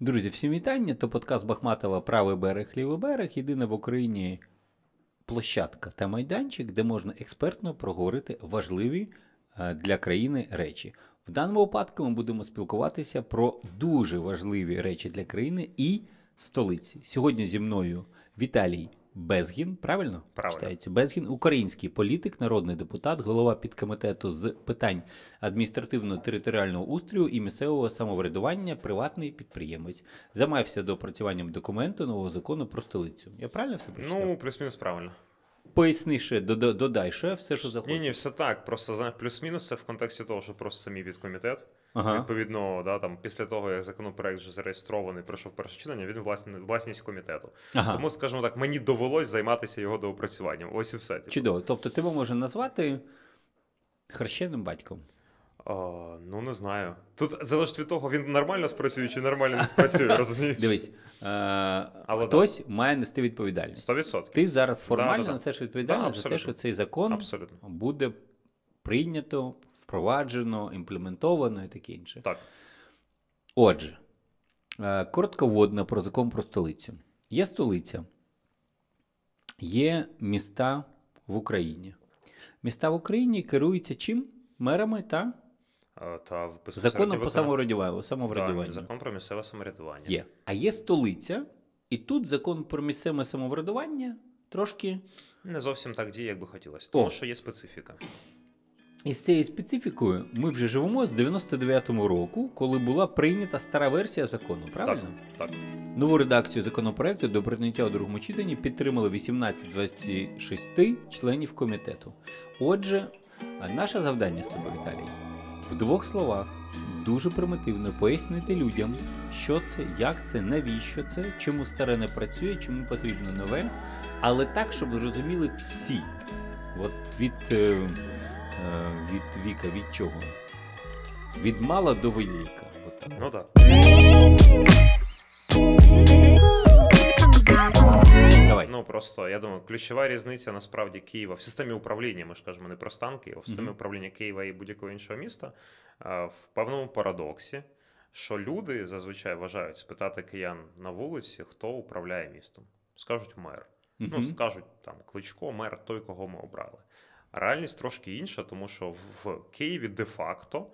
Друзі, всім вітання. То подкаст Бахматова Правий берег, лівий берег. Єдина в Україні площадка та майданчик, де можна експертно проговорити важливі е, для країни речі. В даному випадку ми будемо спілкуватися про дуже важливі речі для країни і столиці. Сьогодні зі мною Віталій Безгін, правильно? Правильно. Читається Безгін, український політик, народний депутат, голова підкомітету з питань адміністративно-територіального устрою і місцевого самоврядування, приватний підприємець. Займався доопрацюванням документу нового закону про столицю. Я правильно все прочитав? Ну, плюс-мінус правильно. Поясни ще, додай ще все, що захочеш. Ні, ні, все так. Просто плюс-мінус це в контексті того, що просто самі підкомітет. Ага. Відповідно, да, там, після того, як законопроект вже зареєстрований, пройшов перше читання, він власне, власність комітету. Ага. Тому, скажімо так, мені довелось займатися його доопрацюванням. Ось і все. типу. Чудово. Тобто тебе можна назвати хрещеним батьком. А, ну, не знаю. Тут залежить від того, він нормально спрацює чи нормально не спрацює, розумієш? Дивись, е- Але хтось має нести відповідальність. 100%. Ти зараз формально Да-да-да. несеш відповідальність Да, за те, що цей закон Абсолютно. буде прийнято, впроваджено, імплементовано і таке інше. Так. Отже, е, коротководно про закон про столицю. Є столиця, є міста в Україні. Міста в Україні керуються чим? Мерами та Та законом по виконання- самоврядуванню. Да, закон про місцеве самоврядування. Є. А є столиця, і тут закон про місцеве самоврядування трошки Не зовсім так діє, як би хотілося. О. Тому що є специфіка. І з цією специфікою ми вже живемо з 99-му року, коли була прийнята стара версія закону, правильно? Так. Нову редакцію законопроекту до прийняття у другому читанні підтримали 18-26 членів комітету. Отже, наше завдання з тобою, Віталій, в двох словах дуже примітивно пояснити людям, що це, як це, навіщо це, чому старе не працює, чому потрібно нове, але так, щоб зрозуміли всі. От від, е, від віка, від чого? Від мала до велика. От. Ну так. Давай. Ну просто я думаю, ключова різниця насправді Києва в системі управління. Ми ж кажемо не про стан Києва, в системі Мгм. управління Києва і будь-якого іншого міста в певному парадоксі, що люди зазвичай вважають спитати киян на вулиці, хто управляє містом. Скажуть мер. Ну, скажуть там Кличко, мер, той, кого ми обрали. Реальність трошки інша, тому що в- Києві де-факто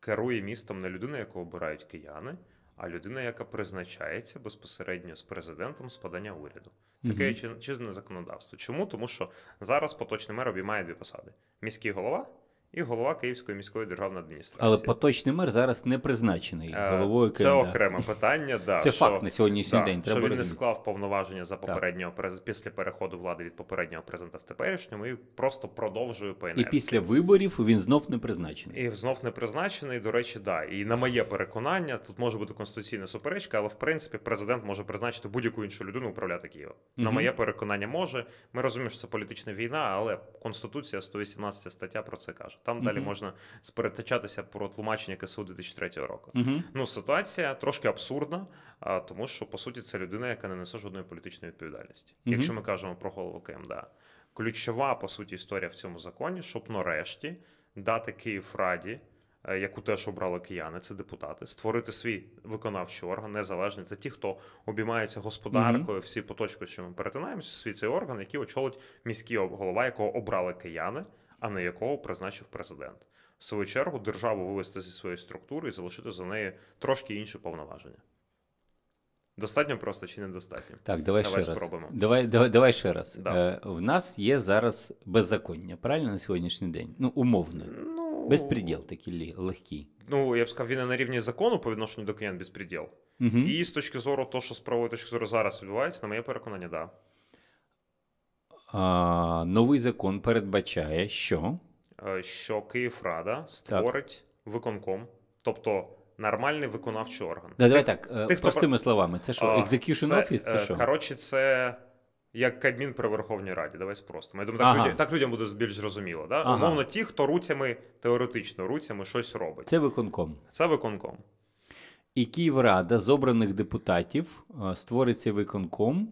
керує містом не людина, яку обирають кияни, а людина, яка призначається безпосередньо з президентом з подання уряду. Таке угу. чи- чинне законодавство. Чому? Тому що зараз поточний мер обіймає дві посади: міський голова і голова Київської міської державної адміністрації. Але поточний мер зараз не призначений Е, головою Це окреме питання. Да, Це що, факт на сьогоднішній да, день. що Треба він не склав повноваження за попереднього през- після переходу влади від попереднього президента в теперішньому і просто продовжує по І після виборів він знов не призначений. І знов не призначений. До речі, да. І на моє переконання, тут може бути конституційна суперечка, але в принципі президент може призначити будь-яку іншу людину управляти Києвом. На моє переконання може. Ми розуміємо, що це політична війна, але Конституція 118 стаття про це каже. Там далі Мгм. можна сперетичатися про тлумачення КСУ 2003 року. Угу. Ну, ситуація трошки абсурдна, а, тому що по суті це людина, яка не несе жодної політичної відповідальності. Мгм. Якщо ми кажемо про голову КМДА, ключова по суті історія в цьому законі, щоб нарешті дати Київраді, е, яку теж обрали кияни, це депутати, створити свій виконавчий орган, незалежний. Це ті, хто обіймаються господаркою, всі поточки, що ми перетинаємося, свій цей орган, який очолить міський голова, якого обрали кияни, а не якого призначив президент. В свою чергу державу вивести зі своєї структури і залишити за нею трошки інші повноваження. Достатньо просто чи недостатньо? Так, давай, Давай ще раз. Давай, давай, давай ще раз. Да. Е, в нас є зараз беззаконня, правильно на сьогоднішній день? Ну, умовно. Ну, Безпреділ такий легкий. Ну, я б сказав, він і на рівні закону по відношенню до киян безпреділ. Угу. І з точки зору того, що з правової точки зору зараз відбувається, на моє переконання, да. А, новий закон передбачає, що Е, Що Київрада створить виконком, тобто нормальний виконавчий орган. Да, давай так, е, тих, хто простими словами, це що? Execution це, Office? Це е, що? Коротше, це як Кабмін при Верховній Раді. Давай спростимо. Я думаю, так, Ага. людям, так людям буде більш зрозуміло. Да? Ага. Умовно, ті, хто руцями, теоретично, руцями щось робить. Це виконком. Це виконком. І Київрада з обраних депутатів створить цей виконком,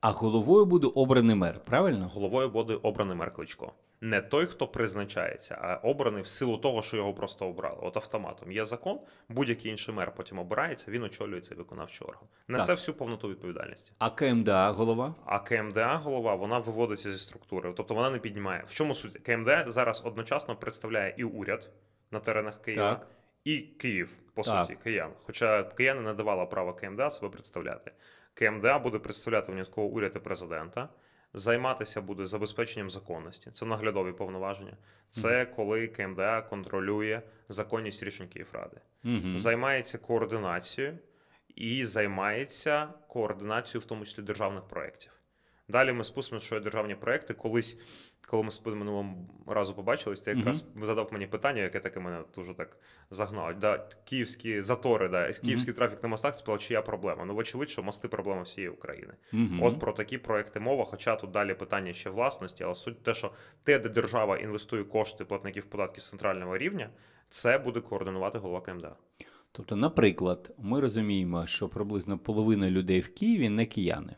а головою буде обраний мер, правильно? Головою буде обраний мер Кличко. не той, хто призначається, а обраний в силу того, що його просто обрали. От автоматом є закон, будь-який інший мер потім обирається, він очолює цей виконавчий орган. Несе Так. всю повноту відповідальності. А КМДА голова? А КМДА голова вона виводиться зі структури, тобто вона не піднімає. В чому суть? КМДА зараз одночасно представляє і уряд на теренах Києва, Так. і Київ, по Так. суті, киян. Хоча кияни не давала права КМДА себе представляти. КМДА буде представляти внятково уряд і президента. Займатися буде забезпеченням законності. Це наглядові повноваження. Це коли КМДА контролює законність рішень Київради. Угу. Займається координацією і займається координацією, в тому числі державних проєктів. Далі ми спустимо, що є державні проєкти. Колись, коли ми з минулого разу побачились, ти якраз задав мені питання, яке таке мене дуже так загнало. Да, київські затори, да, київський трафік на мостах, це сказав, чия проблема. Ну, вочевидь, що мости проблема всієї України. Угу. От про такі проекти мова. Хоча тут далі питання ще власності, але суть те, що те, де держава інвестує кошти платників податків з центрального рівня, це буде координувати голова КМДА. Тобто, наприклад, ми розуміємо, що приблизно половина людей в Києві не кияни.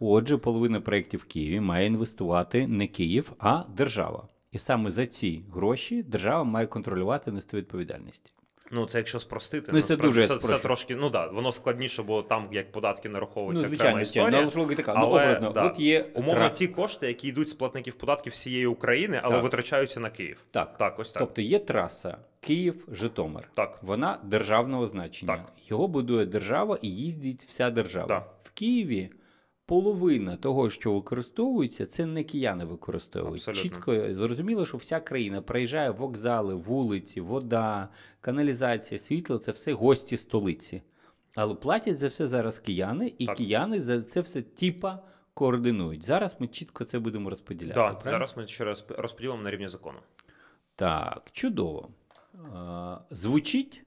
Отже, половина проєктів в Києві має інвестувати не Київ, а держава. І саме за ці гроші держава має контролювати нести відповідальність. Ну, це якщо спростити, Ну, це дуже це, це трошки, ну да, воно складніше, бо там як податки нараховуються ну, окрема звичайно, історія. звичайно. Але ну, Але, образно, да, от є Умовно, тра- ті кошти, які йдуть з платників податків всієї України, але Так. витрачаються на Київ. Так. Так, ось так. Тобто є траса Київ-Житомир. Так. Вона державного значення. Так. Його будує держава і їздить вся держава. Да. В Києві половина того, що використовується, це не кияни використовують. Абсолютно. Чітко зрозуміло, що вся країна проїжджає вокзали, вулиці, вода, каналізація, світло це все гості столиці. Але платять за все зараз кияни, і Так. кияни за це все типа координують. Зараз ми чітко це будемо розподіляти. Да, правильно? зараз ми ще раз розподілимо на рівні закону. Так, чудово. Звучить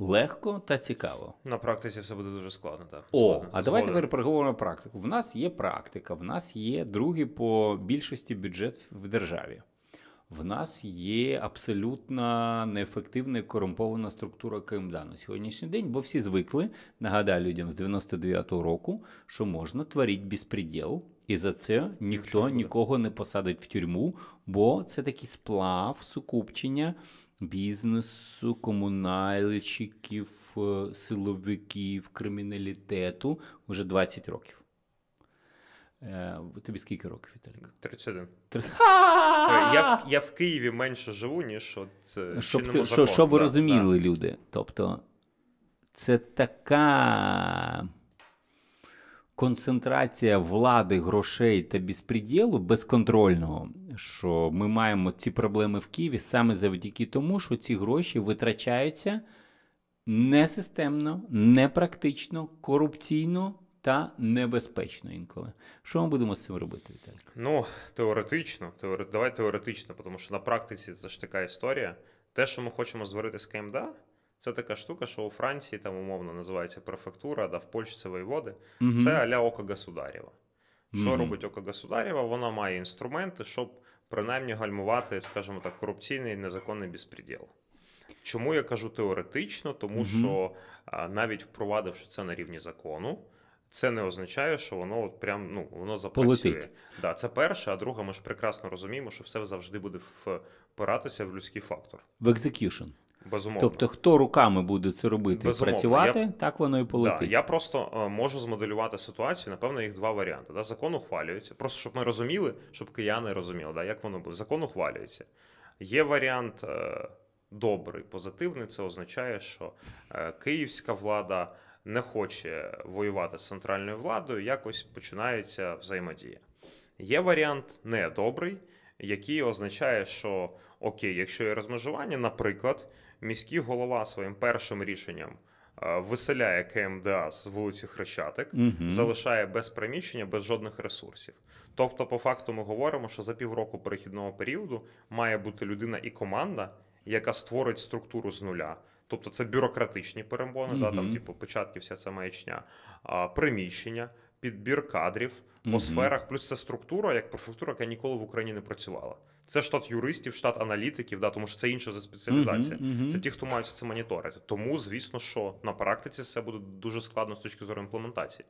легко та цікаво. На практиці все буде дуже складно. Так. О, Згоден. а давайте тепер проговоримо практику. В нас є практика, в нас є другий по більшості бюджет в державі. В нас є абсолютно неефективна і корумпована структура КМДА на сьогоднішній день, бо всі звикли, нагадаю людям з 99-го року, що можна творити безпреділ, і за це ніхто нікого не посадить в тюрму, бо це такий сплав, сукупчення бізнесу, комунальщиків, е, силовиків, криміналітету вже 20 років. Е, Тобі скільки років, Віталік? 31. Я в, я в Києві менше живу, ніж от е, Щоб, що, щоб ви розуміли, люди. Тобто, це така концентрація влади, грошей та безпреділу безконтрольного, що ми маємо ці проблеми в Києві саме завдяки тому, що ці гроші витрачаються несистемно, непрактично, корупційно та небезпечно інколи. Що ми будемо з цим робити, Віталій? Ну, теоретично, теоре... давай теоретично, тому що на практиці це ж така історія. Те, що ми хочемо зварити з КМДА, це така штука, що у Франції там умовно називається префектура, да в Польщі це воєводи. Мгм. Це аля око государєва. Що Мгм. робить око государєва? Вона має інструменти, щоб принаймні гальмувати, скажімо так, корупційний незаконний безпреділ. Чому я кажу теоретично? Тому Мгм. що а, навіть впровадивши це на рівні закону, це не означає, що воно от прям ну воно запрацює. Полетить. Да, це перше, а друге, ми ж прекрасно розуміємо, що все завжди буде впиратися в людський фактор. В execution. Безумовно. Тобто, хто руками буде це робити Безумовно. працювати, Я- так воно і Да, я просто е, можу змоделювати ситуацію. Напевно, їх два варіанти. Да? Закон ухвалюється. Просто щоб ми розуміли, щоб кияни розуміли, да, як воно буде. Закон ухвалюється. Є варіант е, добрий, позитивний. Це означає, що е, київська влада не хоче воювати з центральною владою, якось починається взаємодія. Є варіант недобрий, який означає, що окей, якщо є розмежування, наприклад, міський голова своїм першим рішенням е, виселяє КМДА з вулиці Хрещатик, Мгм. залишає без приміщення, без жодних ресурсів. Тобто, по факту, ми говоримо, що за півроку перехідного періоду має бути людина і команда, яка створить структуру з нуля. Тобто це бюрократичні перемони, да, там, типу, початки, вся ця маячня, а, приміщення, підбір кадрів по Мгм. сферах, плюс це структура, як префектура, яка ніколи в Україні не працювала. Це штат юристів, штат аналітиків, да, тому що це інша за спеціалізація. Mm-hmm. Це ті, хто мають це моніторити. Тому, звісно, що на практиці це буде дуже складно з точки зору імплементації.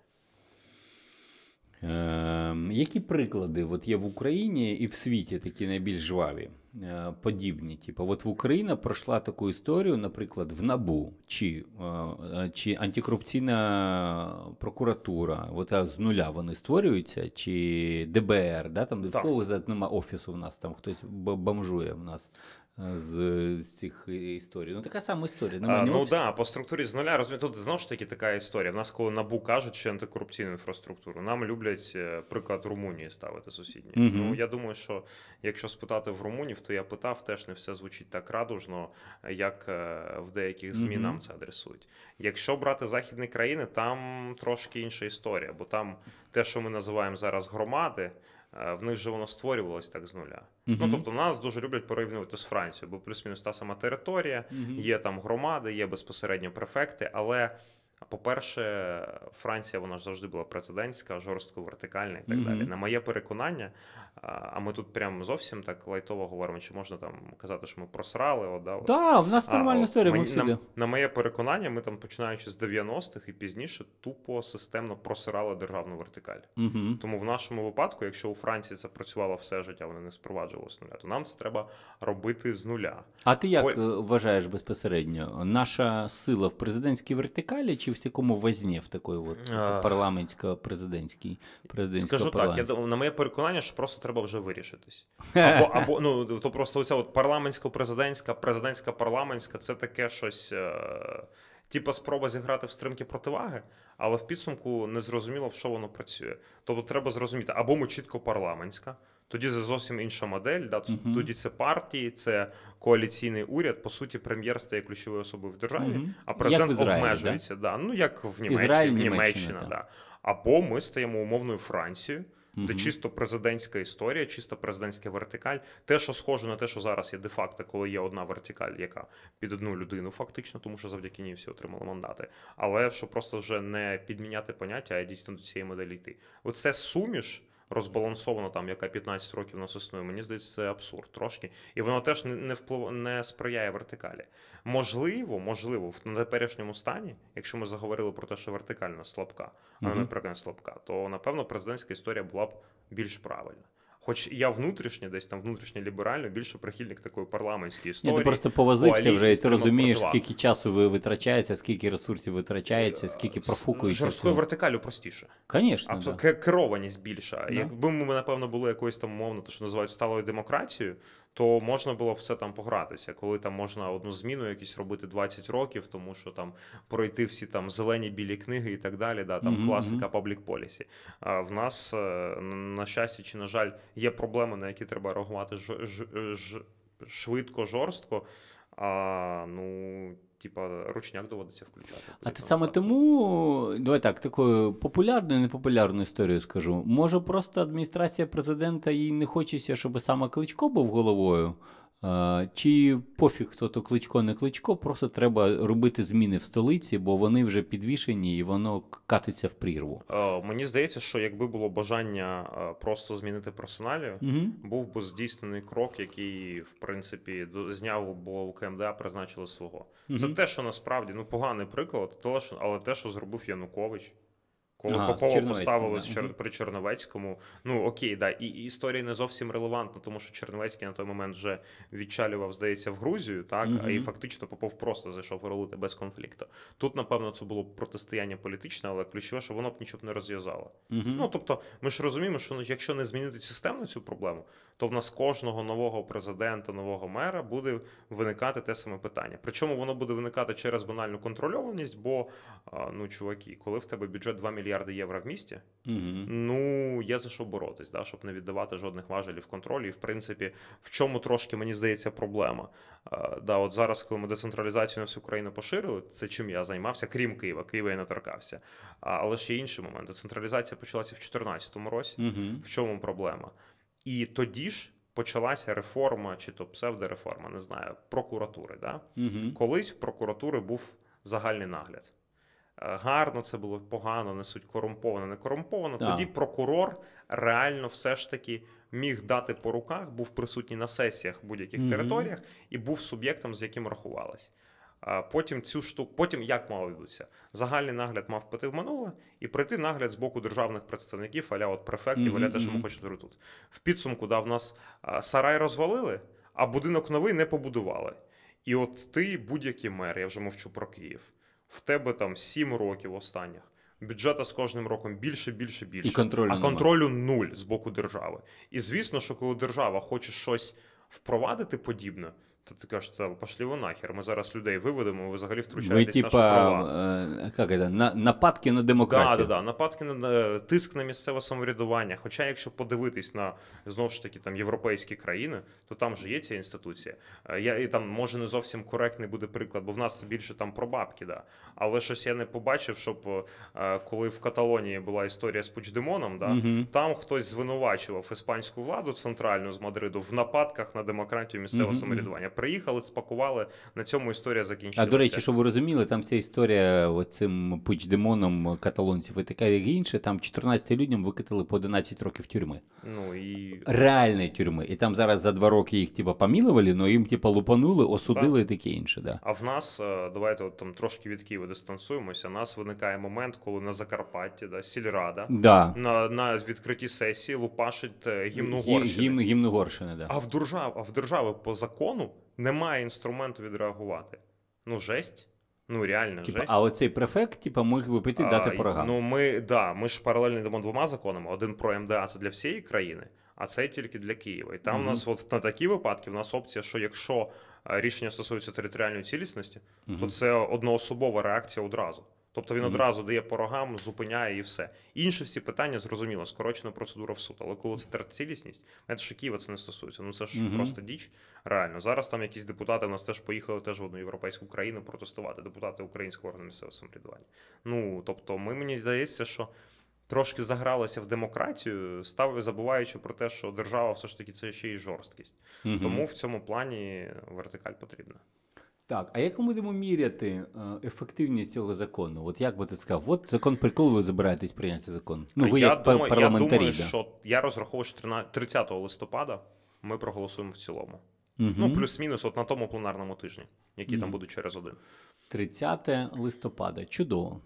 Е, які приклади от є в Україні і в світі такі найбільш жваві, е, подібні? Типу, от в Україна пройшла таку історію, наприклад, в НАБУ чи, е, е, чи антикорупційна прокуратура, от з нуля вони створюються, чи ДБР, да, там де в кого за- нема офісу в нас, там хтось бомжує в нас з, цих історій. Ну така сама історія. А, Нема ну да, по структурі з нуля розумію. Тут знову ж таки така історія. В нас, коли набу кажуть, що антикорупційну інфраструктуру, нам люблять е, приклад Румунії ставити сусідні. Мгм. Ну я думаю, що якщо спитати в румунів, то я питав, теж не все звучить так радужно, як е, в деяких ЗМІ Мгм. нам це адресують. Якщо брати західні країни, там трошки інша історія, бо там те, що ми називаємо зараз громади. Е, В них же воно створювалось так з нуля. Ну тобто нас дуже люблять порівнювати з Францією, бо плюс-мінус та сама територія, Мгм. Є там громади, є безпосередньо префекти, але. По-перше, Франція вона ж завжди була прецедентська, жорстко вертикальна і так Мгм. далі. На моє переконання, а а ми тут прям зовсім так лайтово говоримо, чи можна там казати, що ми просрали. О, да, от. Так, в нас нормальна от історія, мені- всюди. на, на моє переконання, ми там починаючи з 90-х і пізніше тупо системно просирали державну вертикаль. Угу. Тому в нашому випадку, якщо у Франції це працювало все життя, вони не спроваджували з нуля, то нам це треба робити з нуля. А ти як Ой. е, вважаєш безпосередньо? Наша сила в президентській вертикалі чи в такому возні, в такої от парламентсько-президентській президентського Скажу так, я на моє переконання, що просто треба вже вирішитись. Або, або ну то просто оця от парламентсько-президентська, президентська парламентська це таке щось. Е... Типа спроба зіграти в стримки противаги, але в підсумку не зрозуміло, в що воно працює. Тобто треба зрозуміти, або ми чітко парламентська, тоді це зовсім інша модель. Да? Мгм. Тоді це партії, це коаліційний уряд. По суті, прем'єр стає ключовою особою в державі, Мгм. а президент Ізраїлі, обмежується. Да? Ну як в Німеччині, Ізраїль, в Німеччина, Німеччина, да. Або ми стаємо умовною Францією, де чисто президентська історія, чисто президентська вертикаль. Те, що схоже на те, що зараз є де-факто, коли є одна вертикаль, яка під одну людину, фактично, тому що завдяки ній всі отримали мандати. Але що просто вже не підміняти поняття, а дійсно до цієї моделі йти. Оце суміш. Розбалансовано там, яка 15 років нас існує, мені здається, це абсурд трошки. І воно теж не, не вплив не сприяє вертикалі. Можливо, можливо, в теперішньому стані, якщо ми заговорили про те, що вертикальна слабка, а не наприклад, слабка, то напевно президентська історія була б більш правильна. Хоч я внутрішньо, десь там внутрішньо ліберально, більше прихильник такої парламентської Ні, історії. ти просто повозився вже, і ти розумієш, скільки часу ви витрачається, скільки ресурсів витрачається, скільки З профукується. жорсткою вертикалю простіше. Звісно, Абсолютно да. Керованість більша. Да. Якби ми, напевно, були якоюсь там умовно, то що називають сталою демократією, то можна було б все там погратися, коли там можна одну зміну якісь робити 20 років, тому що там пройти всі там зелені білі книги і так далі. Да, там Мгм, класика паблік полісі. А в нас, е, на щастя чи на жаль, є проблеми, на які треба реагувати ж, ж, ж, швидко, жорстко. А ну, типа, ручняк доводиться включати. А ти саме так. тому, давай так, такою популярною і непопулярну історію скажу. Може, просто адміністрація президента їй не хочеться, щоб саме Кличко був головою. Чи пофіг, хто то кличко, не кличко, просто треба робити зміни в столиці, бо вони вже підвішені і воно катиться в прірву. Е, Мені здається, що якби було бажання е, просто змінити персоналію, Угу. був би здійснений крок, який, в принципі, зняв, бо у КМДА призначили свого. Це те, що насправді ну поганий приклад, але те, що зробив Янукович. Коли Ага, Попова поставили да. Чер... При Черновецькому, ну окей, да, і, і історія не зовсім релевантна, тому що Черновецький на той момент вже відчалював, здається, в Грузію, так, а і фактично Попов просто зайшов ролити без конфлікту. Тут, напевно, це було протистояння політичне, але ключове, що воно б нічого б не розв'язало. Угу. Ну тобто, ми ж розуміємо, що ну, якщо не змінити системно цю проблему, то в нас кожного нового президента, нового мера буде виникати те саме питання. Причому воно буде виникати через банальну контрольованість, бо ну, чуваки, коли в тебе бюджет 2 мільярди євро в місті, Угу. ну є за що боротись, да, щоб не віддавати жодних важелів контролю. І в принципі, в чому трошки мені здається проблема. А, да, от зараз, коли ми децентралізацію на всю країну поширили, це чим я займався, крім Києва. Києва я не торкався. А, але ще інший момент. Децентралізація почалася в 2014 році. Угу. В чому проблема? І тоді ж почалася реформа, чи то псевдореформа, не знаю, прокуратури. Да? Угу. Колись в прокуратури був загальний нагляд. Гарно це було погано, не суть корумповано, не корумповано. Так. Тоді прокурор реально все ж таки міг дати по руках, був присутній на сесіях в будь-яких Мгм. територіях і був суб'єктом, з яким рахувалось. Потім цю штуку, потім як мало відбутися? Загальний нагляд мав піти в минуле і прийти нагляд з боку державних представників, аля от префектів, аля те, що ми хочемо тут. В підсумку, да, в нас а, сарай розвалили, а будинок новий не побудували. І от ти, будь-який мер, я вже мовчу про Київ, в тебе там 7 років останніх. Бюджета з кожним роком більше, більше, більше. І контролю а нема. контролю нуль з боку держави. І звісно, що коли держава хоче щось впровадити подібне, то ти кажеш, та пошли ви нахер. Ми зараз людей виведемо, ви взагалі Ви, втручаєтесь в типа, права. э, как это, на, нападки на Да, демократію. да, да. Нападки на на- тиск на місцеве самоврядування. Хоча, якщо подивитись на знову ж таки там європейські країни, то там же є ця інституція. Е, Я і там може не зовсім коректний буде приклад, бо в нас це більше там про бабки, да. Але щось я не побачив, щоб е, коли в Каталонії була історія з Пучдемоном, да, Мгм. там хтось звинувачував іспанську владу центральну з Мадриду в нападках на демократію місцевого Мгм, самоврядування. Приїхали, спакували. На цьому історія закінчилася. А до речі, щоб ви розуміли, там вся історія цим пучдемоном каталонців і таке як інше, там 14 людям викатили по 11 років тюрми. ну і Реальної тюрми. І там зараз за два роки їх типа помілували, але їм типа лупанули, осудили і таке інше. Да. А в нас е, давайте от там трошки від Києва дистанцуємося. У нас виникає момент, коли на Закарпатті да, сільрада Да. на, на відкритті сесії лупашить е, гімн Гі- Угорщини. Гімн, гімн да. А в держав, а в держави по закону немає інструменту відреагувати. Ну, жесть. Ну, реально, Типа, жесть. а оцей префект, типа, міг би піти дати А, по рогам. Ну, ми, да, ми ж паралельно йдемо двома законами. Один про МДА це для всієї країни, а цей тільки для Києва. І там угу. у нас от на такі випадки в нас опція, що якщо е, рішення стосується територіальної цілісності, то це одноособова реакція одразу. Тобто він Мгм. одразу дає по рогам, зупиняє і все. Інші всі питання зрозуміло, скорочена процедура в суд. Але коли це територіальність, це що Києва це не стосується. Ну це ж Мгм. просто діч. Реально. Зараз там якісь депутати в нас теж поїхали теж в одну європейську країну протестувати. Депутати українського органу місцевого самоврядування. Ну тобто, ми мені здається, що. Трошки загралися в демократію, став забуваючи про те, що держава все ж таки це ще й жорсткість. Мгм. Тому в цьому плані вертикаль потрібна. Так, а як ми будемо міряти е, ефективність цього закону? От як би ти сказав, от закон прикол, ви збираєтесь прийняти закон. Ну, ви я, як думаю, думаю, я думаю, да. що я розраховую, що 13 30 листопада ми проголосуємо в цілому. Угу. Ну, плюс-мінус, от на тому пленарному тижні, який там Мгм. буде через один. 30 листопада. Чудово.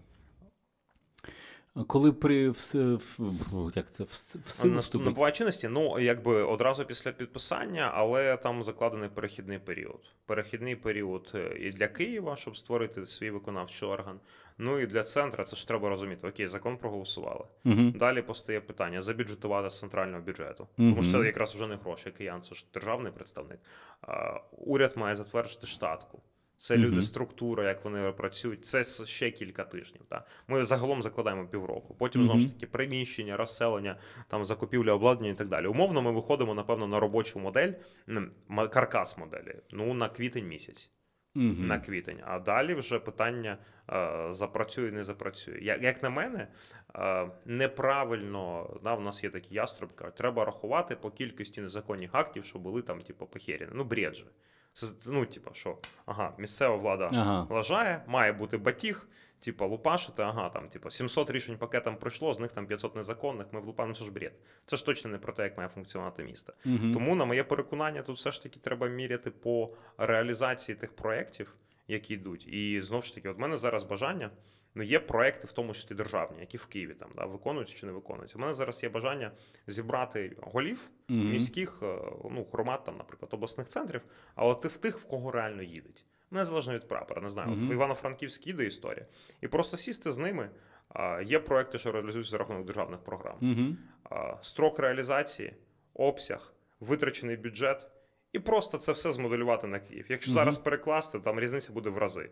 Коли при в, як це, в, в силу вступить? набуває чинності, ну якби одразу після підписання, але там закладений перехідний період. Перехідний період е, і для Києва, щоб створити свій виконавчий орган. Ну і для центра, це ж треба розуміти. Окей, закон проголосували. Угу. Далі постає питання забюджетувати з центрального бюджету. Мгм. Тому що це якраз вже не гроші. Киян це ж державний представник. А, уряд має затвердити штатку. Це люди, структура, як вони працюють. Це ще кілька тижнів. Так? Ми загалом закладаємо півроку. Потім знову ж таки приміщення, розселення, там закупівля обладнання і так далі. Умовно, ми виходимо, напевно, на робочу модель, каркас моделі. Ну на квітень місяць Угу. на квітень. А далі вже питання е, запрацює, не запрацює. Як, як на мене, е, неправильно да, в нас є такі яструбка. Треба рахувати по кількості незаконних актів, що були там, типу, похерені. Ну, бред же. Ну, типа, що ага, місцева влада Ага. лажає, має бути батіг. Типа лупашити, ага, там, типа 700 рішень пакетом пройшло, з них там 500 незаконних. Ми влупаємо, це ж бред. Це ж точно не про те, як має функціонувати місто. Угу. Тому, на моє переконання, тут все ж таки треба міряти по реалізації тих проєктів, які йдуть. І знову ж таки, от мене зараз бажання. Ну, є проекти, в тому числі державні, які в Києві там да, виконуються чи не виконуються. У мене зараз є бажання зібрати голів міських е, ну, громад, там, наприклад, обласних центрів, а от в тих, в кого реально їдуть. Незалежно від прапора, не знаю. От в Івано-Франківськ їде історія. І просто сісти з ними. А, Є проекти, що реалізуються за рахунок державних програм. А, Строк реалізації, обсяг, витрачений бюджет, і просто це все змоделювати на Київ. Якщо Мгм. зараз перекласти, там різниця буде в рази.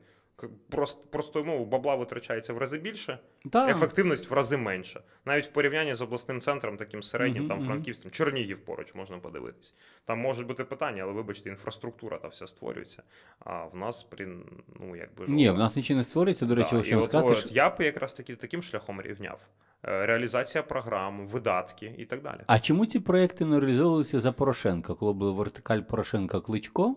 Просто простою мовою, бабла витрачається в рази більше, Так. ефективність в рази менша. Навіть в порівнянні з обласним центром, таким середнім, Мгм, там. Франківським, Чернігів поруч можна подивитись. Там можуть бути питання, але вибачте, інфраструктура та вся створюється. А в нас при ну якби Ні, в нас нічого не створюється. До речі, Да, і от, сказати, от, що... я б якраз таки таким шляхом рівняв. Е, Реалізація програм, видатки і так далі. А чому ці проекти не реалізовувалися за Порошенка, коли була вертикаль Порошенка Кличко?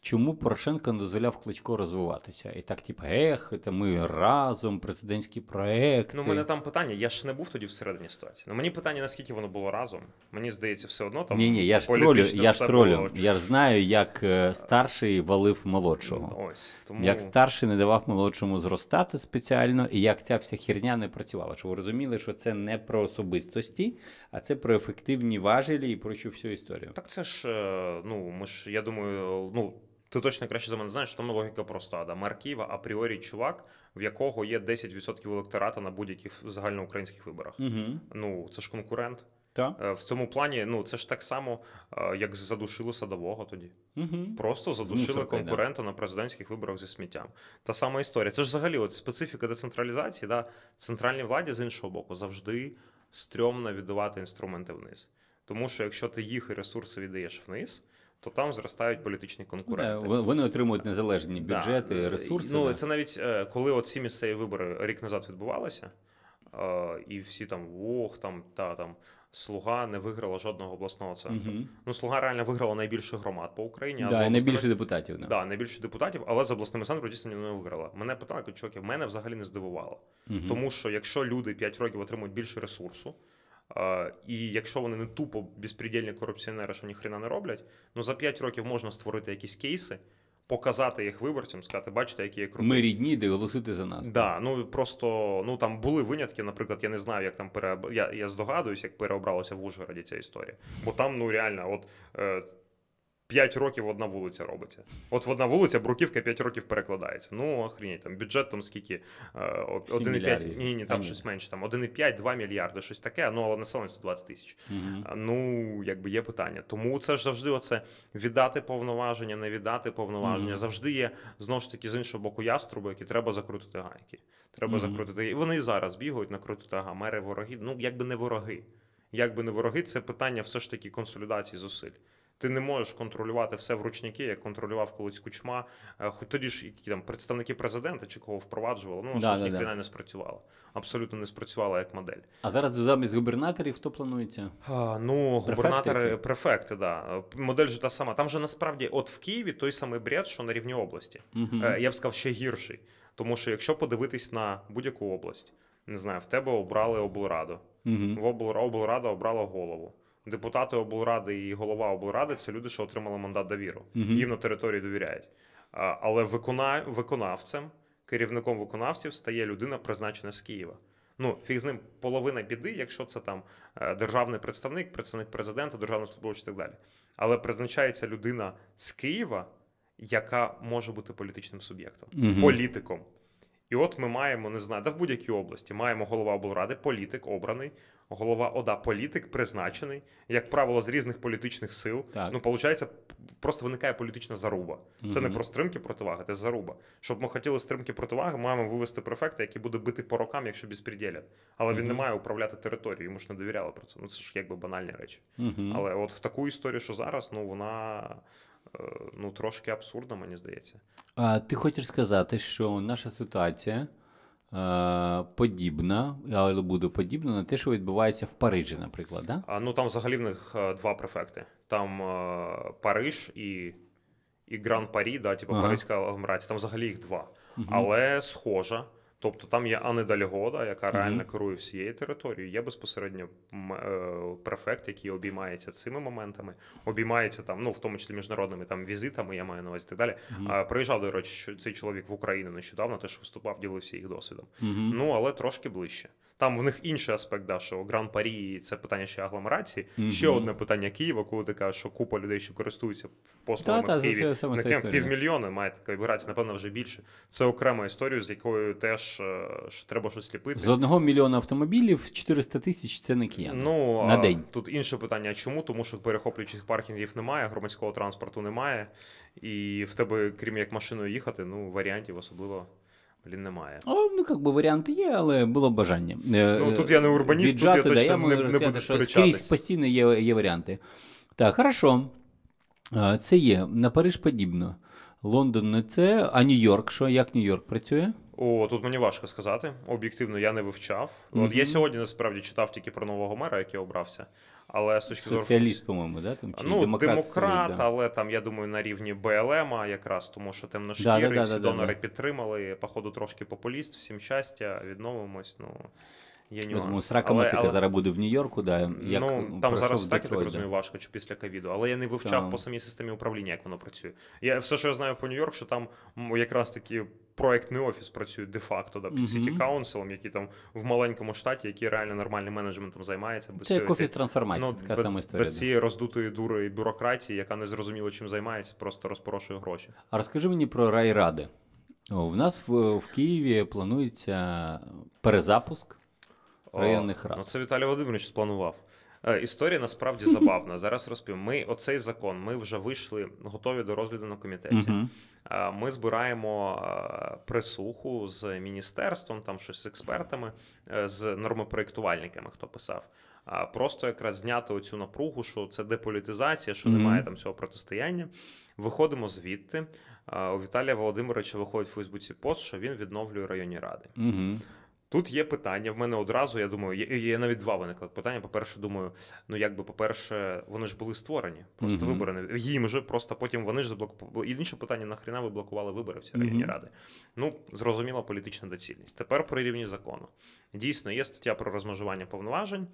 Чому Порошенко не дозволяв Кличко розвиватися. І так, типу, ех, це ми разом, президентський проект. Ну, у мене там питання, я ж не був тоді всередині ситуації. Ну, мені питання, наскільки воно було разом. Мені здається, все одно там. Ні, ні, я ж тролю, я ж тролю. було- Я ж знаю, як е, старший валив молодшого. Ось. Тому... Як старший не давав молодшому зростати спеціально, і як ця вся херня не працювала. Щоб ви розуміли, що це не про особистості, а це про ефективні важелі і про цю всю історію. Так це ж, е, ну, ми ж, я думаю, ну. Ти точно краще за мене знаєш, там логіка проста. Да? Мер Києва апріорі чувак, в якого є 10% електората на будь-яких загальноукраїнських виборах. Угу. Ну, це ж конкурент. Так. Е, В цьому плані, ну, це ж так само, е, як задушили садового тоді. Угу. Просто задушили мусоркою, да. на президентських виборах зі сміттям. Та сама історія. Це ж взагалі от специфіка децентралізації. Да? Центральній владі з іншого боку завжди стрьомно віддавати інструменти вниз. Тому що якщо ти їх і ресурси віддаєш вниз, то там зростають політичні конкуренти. Вони отримують незалежні бюджети, Е, ресурси. Ну, да. це навіть е, коли от ці місцеві вибори рік назад відбувалися, е, і всі там ох, там та там слуга не виграла жодного обласного центру. Мгм. Ну, слуга реально виграла найбільше громад по Україні, Да, обласними- найбільше депутатів. Да. Да, найбільше депутатів, але з обласними центрами дійсно не виграла. Мене питали, чуваки, мене взагалі не здивувало. Мгм. Тому що якщо люди 5 років отримують більше ресурсу, і якщо вони не тупо безпредельні корупціонери, що ніхрена не роблять, ну за 5 років можна створити якісь кейси, показати їх виборцям, сказати, бачите, які є круті. Ми рідні, де голосити за нас. Да, ну просто ну там були винятки. Наприклад, я не знаю, як там переоб... я, я здогадуюсь, як переобралася в Ужгороді ця історія. Бо там, ну реально, от е, 5 років одна вулиця робиться. От одна вулиця бруківка 5 років перекладається. Ну, охренеть, там бюджет там скільки? Е, о- Сім 1,5, ні, ні, А, там ні. щось менше, там 1,5, 2 мільярди, щось таке, ну але населення 120 тисяч. А, Ну, якби є питання. Тому це ж завжди оце віддати повноваження, не віддати повноваження. Мгм. Завжди є знову ж таки з іншого боку яструби, які треба закрутити гайки. Треба Мгм. закрутити. І вони і зараз бігають накрутити ага, мери вороги. Ну, якби не вороги. Якби не вороги, це питання все ж таки консолідації зусиль. Ти не можеш контролювати все в ручники, як контролював колись кучма. Е, Хоч тоді ж які там представники президента чи кого впроваджували, ну Да, що ж да, ніхрена да. не спрацювало. Абсолютно не спрацювала як модель. А зараз замість губернаторів хто планується? А, ну, Префекти губернатори, які? префекти, да. Модель же та сама. Там же насправді, от в Києві той самий бред, що на рівні області. Е, Я б сказав, ще гірший. Тому що якщо подивитись на будь-яку область, не знаю, в тебе обрали облраду, Мгм. в обл... облрада обрала голову. Депутати облради і голова облради це люди, що отримали мандат довіру. Мгм. Їм на території довіряють. А, Але викона... виконавцем, керівником виконавців стає людина, призначена з Києва. Ну, фіг з ним половина біди, якщо це там е, державний представник, представник президента, державний службовець і так далі. Але призначається людина з Києва, яка може бути політичним суб'єктом, Мгм. політиком. І от ми маємо, не знаю, да в будь-якій області маємо голова облради, політик обраний, голова ОДА, політик призначений, як правило, з різних політичних сил. Так. Ну, виходить, просто виникає політична заруба. Це не про стримки противаги, це заруба. Щоб ми хотіли стримки противаги, маємо вивести префекта, який буде бити по рокам, якщо безпреділять. Але він не має управляти територією, йому ж не довіряли про це. Ну це ж якби банальні речі. Мгм. Але от в таку історію, що зараз, ну вона ну трошки абсурдна, мені здається. А ти хочеш сказати, що наша ситуація е, подібна, але буде подібна на те, що відбувається в Парижі, наприклад, да? А ну там взагалі в них е, два префекти: там е, Париж і, і Гран Парі, да, типу Ага. Паризька агломерація. Там взагалі їх два. Мгм. Але схожа. Тобто там є Анне Дальгода, яка реально керує всією територією. Є безпосередньо е, префект, який обіймається цими моментами, обіймається там, ну в тому числі міжнародними там візитами, я маю на увазі і так далі. А, приїжджав, до речі, що цей чоловік в Україну нещодавно теж виступав, ділився їх досвідом. Мгм. Ну але трошки ближче. Там в них інший аспект, да, що Гран Парі це питання ще агломерації. Ще одне питання Києва, коли ти кажеш, що купа людей, що користуються послугами в Києві. На історія. півмільйона має така вибиратися, напевно, вже більше. Це окрема історія, з якою теж ж треба щось ліпити. З одного мільйона автомобілів 400 тисяч це не кияни. Ну, на день. Тут інше питання, чому? Тому що перехоплюючих паркінгів немає, громадського транспорту немає, і в тебе, крім як машиною їхати, ну варіантів особливо блін, немає. О, ну, як би варіанти є, але було б бажання. Е, Ну, тут я не урбаніст, тут я віджати, точно я не- не буду що сперечатись. Скрізь постійно є, є варіанти. Так, хорошо. Е, Це є. На Париж подібно. Лондон не це, а Нью-Йорк що? Як Нью-Йорк працює? О, тут мені важко сказати. Об'єктивно, я не вивчав. От я сьогодні насправді читав тільки про нового мера, який обрався. Але з точки зору Соціаліст, по-моєму, да? Там, чи Ну, демократ, демократ, да. але там, я думаю, на рівні БЛМа якраз, тому що темношкіри, да, да, да, всі да, да, донори підтримали. Походу, трошки популіст, всім щастя, відновимось. Ну, є Я нюанси. думаю, срака Але- але- зараз буде в Нью-Йорку, да, як ну, там зараз так, я так розумію, важко чи після ковіду, але я не вивчав Так. по самій системі управління, як воно працює. Я все, що я знаю по Нью-Йорку, що там якраз таки проектний офіс працює де-факто, да, під. City Council, який там в маленькому штаті, який реально нормальним менеджментом займається. без Це як офіс трансформації, Ну, така без, сама історія. без цієї роздутої дури і бюрократії, яка не зрозуміло чим займається, просто розпорошує гроші. А розкажи мені про райради. В нас в, в Києві планується перезапуск районних О, рад. Ну, це Віталій Володимирович спланував. Е, Історія насправді забавна. Зараз розповім. Ми оцей закон, ми вже вийшли готові до розгляду на комітеті. Е, Ми збираємо е, присуху з міністерством, там щось з експертами, з нормопроєктувальниками, хто писав. Просто якраз зняти оцю напругу, що це деполітизація, що Мгм. немає там цього протистояння. Виходимо звідти. У Віталія Володимировича виходить в Фейсбуці пост, що він відновлює районні ради. Мгм. Тут є питання. В мене одразу, я думаю, є, є навіть два виникли питання. По-перше, думаю, ну якби, по-перше, вони ж були створені, просто Мгм. вибори їм же, просто потім вони ж заблокували. І інше питання: нахріна ви блокували вибори в ці районні Мгм. ради? Ну, зрозуміла політична доцільність. Тепер про рівні закону. Дійсно, є стаття про розмежування повноважень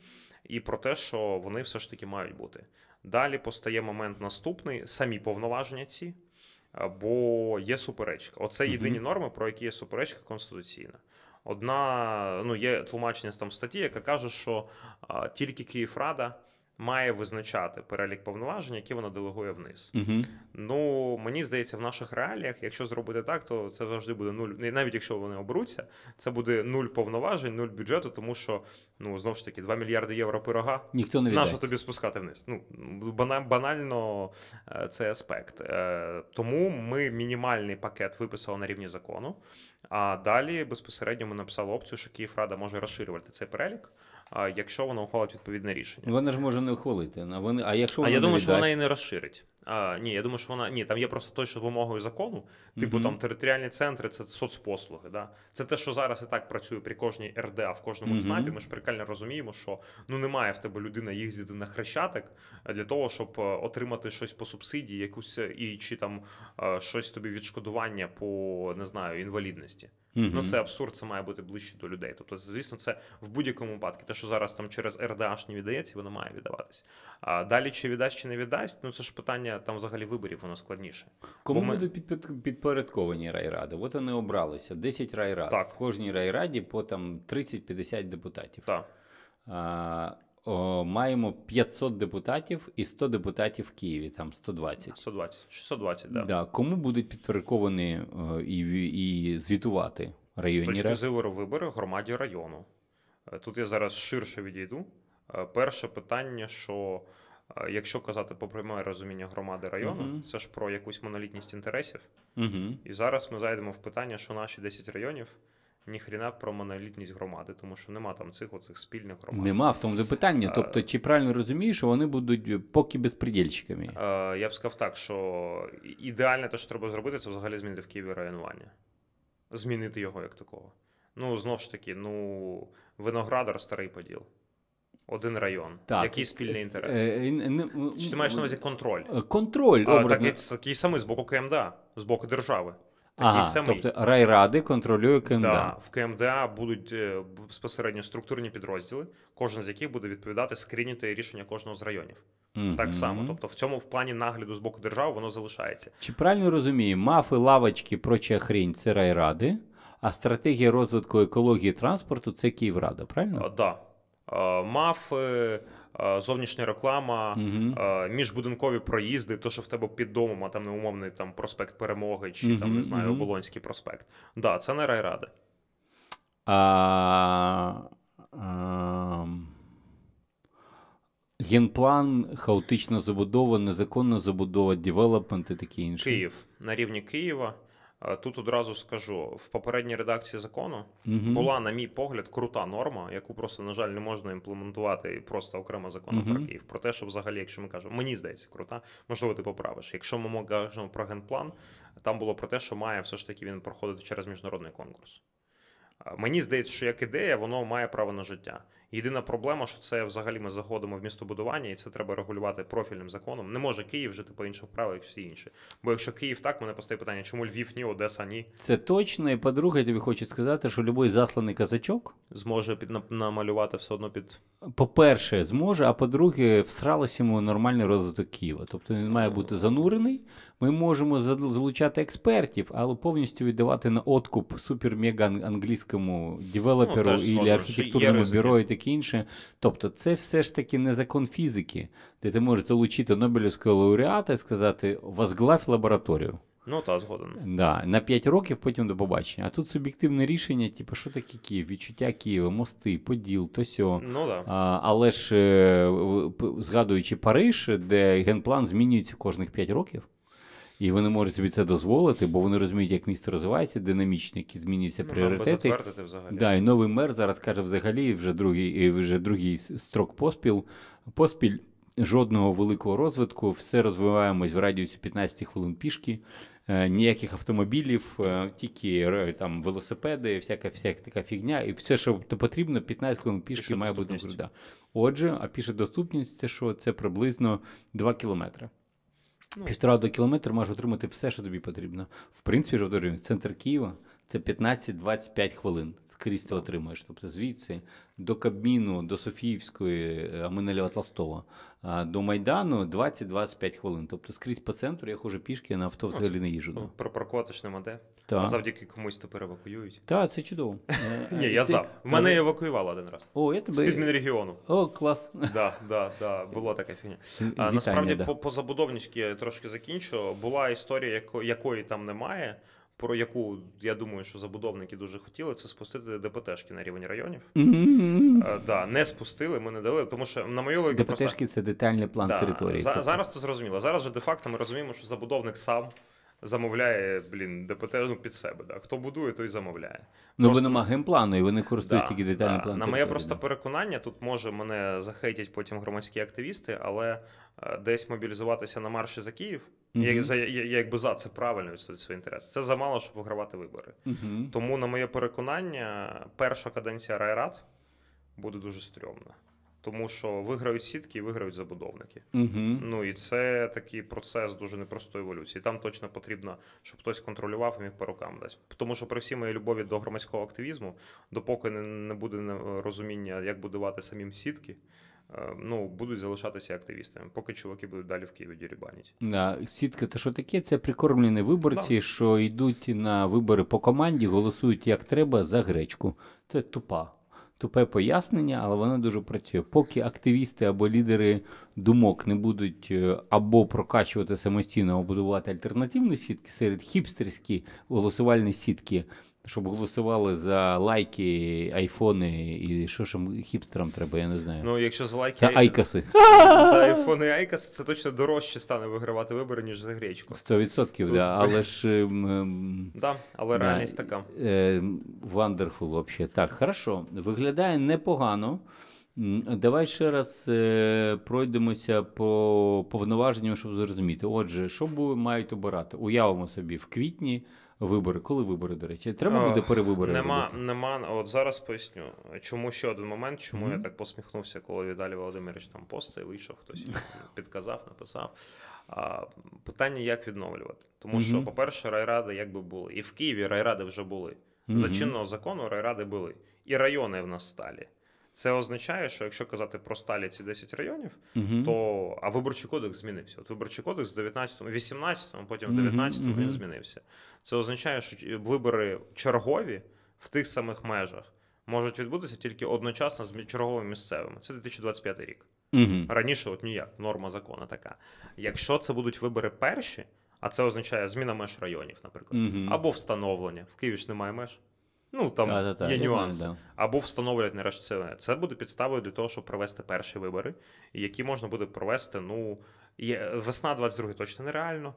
і про те, що вони все ж таки мають бути. Далі постає момент наступний: самі повноваження ці. Бо є суперечка. Оце єдині норми, про які є суперечка конституційна. Одна, ну, є тлумачення там статті, яка каже, що тільки Київрада має визначати перелік повноважень, які вона делегує вниз. Мгм. Ну, мені здається, в наших реаліях, якщо зробити так, то це завжди буде нуль. Навіть якщо вони оберуться, це буде нуль повноважень, нуль бюджету, тому що ну знову ж таки 2 мільярди євро пирога. Ніхто не Нащо тобі спускати вниз? Ну бана- банально е, це аспект. Е, Тому ми мінімальний пакет виписали на рівні закону. А далі безпосередньо ми написали опцію, що Київрада може розширювати цей перелік, якщо вона ухвалить відповідне рішення. Вона ж може не ухвалити. А, вони... а якщо А вона я не думаю, що вона і не розширить. А, ні, я думаю, що вона ні, там є просто той, що вимогою закону, типу Мгм. там територіальні центри, це соцпослуги. Да? Це те, що зараз і так працює при кожній РДА в кожному Мгм. ЦНАПі. Ми ж прикольно розуміємо, що ну немає в тебе людина їздити на хрещатик для того, щоб е, отримати щось по субсидії, якусь е, і чи там е, щось тобі відшкодування по не знаю інвалідності. Мгм. Ну це абсурд, це має бути ближче до людей. Тобто, звісно, це в будь-якому випадку. Те, що зараз там через РДАшні віддається, воно має віддаватись. А далі чи віддасть, чи не віддасть, ну це ж питання там взагалі виборів, воно складніше. Кому бо ми- будуть підпід- підпорядковані райради? От вони обралися. 10 райрад. Так. В кожній райраді по там 30-50 депутатів. Так. А, о, маємо 500 депутатів і 100 депутатів в Києві, там 120. 120, 620, да. Да. Кому будуть підпорядковані і, і звітувати З точки ради? зору вибори громаді району. Е, Тут я зараз ширше відійду. Е, Перше питання, що е, якщо казати по пряме розуміння громади району, Мгм. це ж про якусь монолітність інтересів. Угу. І зараз ми зайдемо в питання, що наші 10 районів ніхріна про монолітність громади, тому що нема там цих оцих спільних громад. Нема в тому питання. Тобто, чи правильно розумієш, що вони будуть поки безпредельщиками? Е, я б сказав так, що ідеальне те, що треба зробити, це взагалі змінити в Києві районування. Змінити його як такого. Ну, знову ж таки, ну, Виноградар, старий поділ. Один район. Який спільний інтерес? Е, е, Чи ти маєш на увазі контроль? Е, Контроль, А, такий, такий самий з боку КМДА, з боку держави. Такий Ага, самий. тобто райради контролює КМДА. Да, в КМДА будуть е, безпосередньо структурні підрозділи, кожен з яких буде відповідати скрініти рішення кожного з районів. Мгм. Так само. Тобто в цьому в плані нагляду з боку держави воно залишається. Чи правильно розумію, мафи, лавочки, проча хрінь це райради, а стратегія розвитку екології транспорту це Київрада, правильно? А, да. Мафи, зовнішня реклама, а, міжбудинкові проїзди, то, що в тебе під домом, а там не умовний там проспект Перемоги чи там, не знаю, мгм. Оболонський проспект. Да, це не райради. А, ам, генплан, хаотична забудова, незаконна забудова, девелопмент і таке інше. Київ на рівні Києва. А, Тут одразу скажу: в попередній редакції закону угу. була, на мій погляд, крута норма, яку просто, на жаль, не можна імплементувати просто окремо закону угу. про Київ. Про те, що взагалі, якщо ми кажемо, мені здається, крута, можливо, ти поправиш. Якщо ми кажемо про генплан, там було про те, що має все ж таки він проходити через міжнародний конкурс. А, Мені здається, що як ідея, воно має право на життя. Єдина проблема, що це взагалі ми заходимо в містобудування, і це треба регулювати профільним законом. Не може Київ жити по інших правилах, як всі інші. Бо якщо Київ так, мене постає питання, чому Львів ні, Одеса ні, Це точно. І по-друге, я тобі хочу сказати, що будь-який засланий казачок, зможе під намалювати все одно під по-перше, зможе, а по-друге, всралося йому нормальний розвиток Києва. Тобто він має бути занурений. Ми можемо залучати експертів, але повністю віддавати на откуп супер-мега англійському девелоперу Ну, і архітектурному бюро і таке інше. Тобто, це все ж таки не закон фізики, де ти можеш залучити Нобелівського лауреата і сказати возглавь лабораторію. ну та згоден. Да, на 5 років потім до побачення. А тут суб'єктивне рішення, типу, що таке Київ, відчуття Києва, мости, Поділ, то сьо. Ну да. А, але ж е, згадуючи Париж, де генплан змінюється кожних 5 років. І вони можуть собі це дозволити, бо вони розуміють, як місто розвивається, динамічно, які змінюються Ну, пріоритети. взагалі. Да, і новий мер зараз каже взагалі вже другий, вже другий строк поспіл. Поспіль жодного великого розвитку, все розвиваємось в радіусі 15 хвилин пішки. е, Ніяких автомобілів, е, тільки там велосипеди, всяка, всяка така фігня, і все, що то потрібно, 15 хвилин пішки має бути. Отже, а піша доступність це що? Це приблизно 2 кілометри. Ну. Півтора до кілометра можеш отримати все, що тобі потрібно. В принципі, ж центр Києва це 15-25 хвилин. Скрізь ти отримуєш. Тобто звідси до Кабміну, до Софіївської, е, Аминелєва Тластова, а до Майдану 20-25 хвилин. Тобто скрізь по центру я ходжу пішки, на авто взагалі не їжджу. Ну, Припаркуватись нема де. А завдяки комусь тепер евакуюють. та, це чудово. Е, Ні, я за. Мене Та, евакуювали один раз. О, я З-під. Мінрегіону. О, клас. Да, да, да, була така фігня. Насправді, по, по я трошки закінчу. Була історія, яко, якої там немає, про яку я думаю, що забудовники дуже хотіли, це спустити ДПТшки на рівень районів. М-м-м. Да, не спустили, ми не дали, тому що на мою логіку просто. ДПТшки це детальний план Да, території. за- Тобто- Зараз це зрозуміло. Зараз же де-факто ми розуміємо, що забудовник сам замовляє, блін, ДПТ ну, під себе. Да. Хто будує, той замовляє. Ну, бо просто- нема генплану, і вони користують тільки детальний план. На моє території, просто да. переконання, тут може мене захейтять потім громадські активісти, але е, десь мобілізуватися на марші за Київ. Я, Мгм. за, я, я якби за це правильно відстоювати свої інтереси. Це замало, щоб вигравати вибори. Мгм. Тому, на моє переконання, перша каденція райрад буде дуже стрьомна. Тому що виграють сітки і виграють забудовники. Мгм. Ну і це такий процес дуже непростої еволюції. Там точно потрібно, щоб хтось контролював і міг по рукам десь. Тому що при всій моїй любові до громадського активізму, допоки не, не буде розуміння, як будувати самим сітки, ну будуть залишатися активістами, поки чуваки будуть далі в Києві дірібанять. Да, сітка це що таке? Це прикормлені виборці, що йдуть на вибори по команді, голосують як треба за гречку. Це тупа. Тупе пояснення, але воно дуже працює. Поки активісти або лідери думок не будуть е, або прокачувати самостійно, або будувати альтернативні сітки серед хіпстерські голосувальні сітки, щоб голосували за лайки, айфони і що ж хіпстерам треба, я не знаю. Ну, якщо за лайки це айкаси. за айфони і айкас, це точно дорожче стане вигравати вибори, ніж за гречку. 100%, Тут- да, але ж. ем, ем, Да, але Да. реальність така. Е, Wonderful вообще. Так, хорошо. Виглядає непогано. Давай ще раз е, пройдемося по повноваженням, щоб зрозуміти. Отже, що мають обирати? Уявимо собі в квітні вибори. Коли вибори, до речі? Треба буде перевибори. Нема, робити? нема. От зараз поясню, чому ще один момент, чому я так посміхнувся, коли Віталій Володимирович там постив, вийшов, хтось підказав, написав. А, питання, як відновлювати. Тому що, по-перше, райради якби були. І в Києві райради вже були. За чинного закону райради були. І райони в нас сталі. Це означає, що якщо казати про сталі ці 10 районів, Мгм. то а виборчий кодекс змінився. От виборчий кодекс в 19-му, 18-му, потім в Мгм, 19-му він змінився. Це означає, що вибори чергові в тих самих межах можуть відбутися тільки одночасно з черговими місцевими. Це 2025 рік. Мгм. Раніше, от ніяк, норма закону така. Якщо це будуть вибори перші, а це означає зміна меж районів, наприклад, Мгм. або встановлення. В Києві ж немає меж. Ну там Та-та-та, є я знаю, да. або встановлюють нарешті це. Це буде підставою для того, щоб провести перші вибори, які можна буде провести. Ну є весна 22 точно нереально.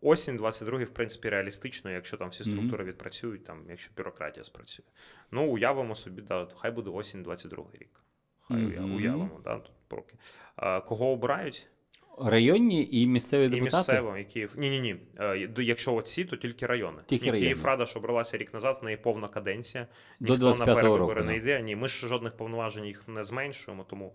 Осінь 22 в принципі реалістично, якщо там всі структури відпрацюють, там якщо бюрократія спрацює. Ну уявимо собі, да, хай буде осінь 22 рік. Хай Мгм. уявимо, да, тут поки. А, кого обирають? Районні і місцеві І депутати? місцево, і Київ. Ні, ні, ні. Якщо оці, то тільки райони. Тільки райони. Київрада, що обралася рік назад, в неї повна каденція. До Ніхто на 25-го перевибори року, не йде. Ні, ми ж жодних повноважень їх не зменшуємо. Тому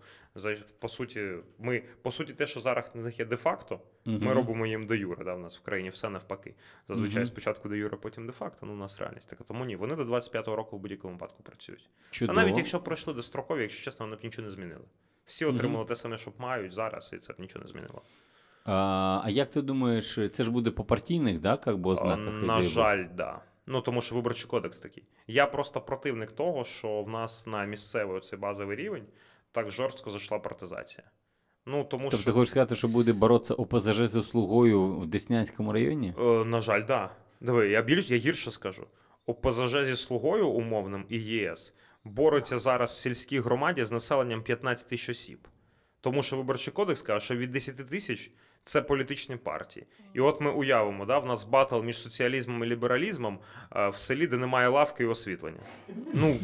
по суті, ми по суті, те, що зараз в них є де-факто, ми робимо їм де юре. Да? У нас в країні все навпаки. Зазвичай Мгм. спочатку де юре, потім де-факто. Ну, у нас реальність така. Тому ні, вони до 25-го року в будь-якому випадку працюють. Чудово. А навіть якщо пройшли дострокові, якщо чесно, вони б нічого не змінили. Всі отримали те саме, що мають зараз, і це б нічого не змінило. А, а як ти думаєш, це ж буде по партійних, да, как би, ознаках? На жаль, да. Ну тому що виборчий кодекс такий. Я просто противник того, що в нас на місцевий оцей базовий рівень так жорстко зайшла партизація. Ну тому Тобто ти хочеш сказати, що буде боротися ОПЗЖ зі Слугою в Деснянському районі? е, на жаль, да. Диви, я більш я гірше скажу. ОПЗЖ зі слугою умовним і ЄС бореться зараз в сільській громаді з населенням 15 тисяч осіб. Тому що виборчий кодекс каже, що від 10 тисяч це політичні партії. І от ми уявимо, да, в нас батл між соціалізмом і лібералізмом е, в селі, де немає лавки і освітлення. Ну,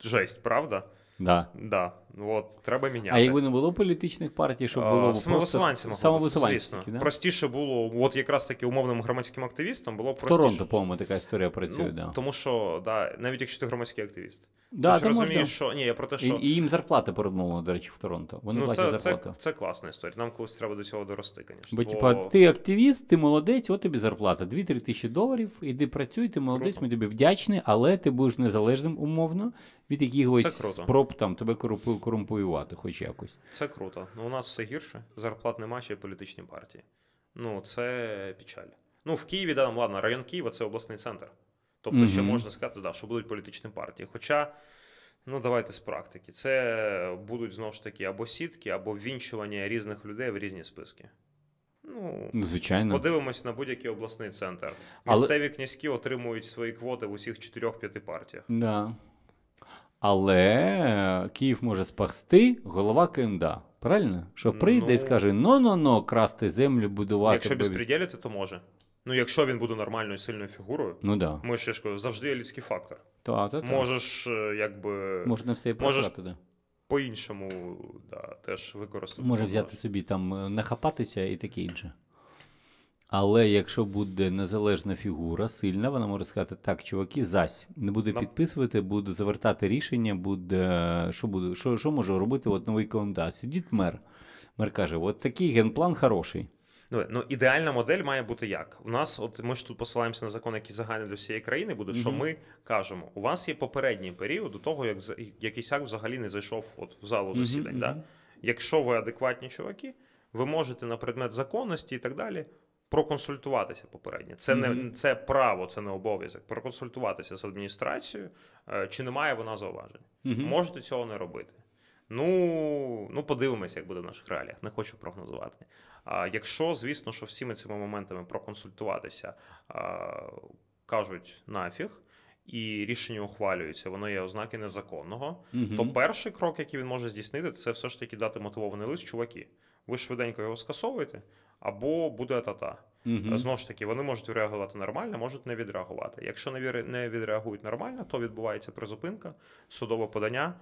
жесть, правда? Да. Да. От, треба міняти. А якби не було політичних партій, щоб було самовисуванці самовисуванці да? Простіше було, от якраз таки умовним громадським активістам було В простіше. Торонто, по-моєму, така історія працює, ну, да. Тому що, да, навіть якщо ти громадський активіст. Да, ти ж там можна. що ні, я про те, І, що і їм зарплати передмовили, до речі, в Торонто. Вони ну, платять це, це, зарплату. це класна історія. Нам колись треба до цього дорости, звісно. Бо, типа, ти активіст, ти молодець, от тобі зарплата. 2-3 тисячі доларів, іди працюй, ти молодець, Круто. ми тобі вдячні, але ти будеш незалежним умовно від якихось Це спроб там тебе корумпу- корумпуювати, хоч якось. Це круто. Ну, у нас все гірше. Зарплат нема, ще й політичні партії. Ну, це печаль. Ну, в Києві, да, ладно, район Києва це обласний центр. Тобто, ще можна сказати, да, що будуть політичні партії. Хоча, ну давайте з практики. Це будуть знову ж таки або сітки, або ввінчування різних людей в різні списки. Ну, Звичайно. подивимось на будь-який обласний центр. Але- Місцеві князьки отримують свої квоти в усіх 4-5 партіях. Да. Але е, Київ може спасти голова КМДА. Правильно? Що прийде і Ну. скаже: ну-ну-ну, красти землю, будувати. Якщо безпреділити, то може. Ну, якщо він буде нормальною сильною фігурою, Ну да. ми я ж кажу, завжди є людський фактор. Та, та, та. Можеш, е, якби Можна все і можеш да. по-іншому да, теж використати. Може взяти собі там е, нахапатися і таке інше. Але якщо буде незалежна фігура, сильна, вона може сказати: так, чуваки, зась, не буду підписувати, буду завертати рішення, буде. Що буду, що, що можу робити? От новий КМДА. Сидить мер. Мер каже: от такий генплан хороший. Ну, ну, ідеальна модель має бути як? У нас, от ми ж тут посилаємося на закон, який загальний для всієї країни буде, що Мгм. ми кажемо: у вас є попередній період до того, як якийсь акт взагалі не зайшов от в залу засідань. Да? Якщо ви адекватні чуваки, ви можете на предмет законності і так далі проконсультуватися попередньо. Це не це право, це не обов'язок. Проконсультуватися з адміністрацією, е, чи немає вона зауважень. Мгм. Можете цього не робити. Ну, ну подивимося, як буде в наших реаліях. Не хочу прогнозувати. А якщо, звісно, що всіми цими моментами проконсультуватися, а, кажуть нафіг, і рішення ухвалюється, воно є ознаки незаконного, Мгм. то перший крок, який він може здійснити, це все ж таки дати мотивований лист, чуваки. Ви швиденько його скасовуєте, або буде та-та. Мгм. Знову ж таки, вони можуть відреагувати нормально, можуть не відреагувати. Якщо не відреагують нормально, то відбувається призупинка, судове подання,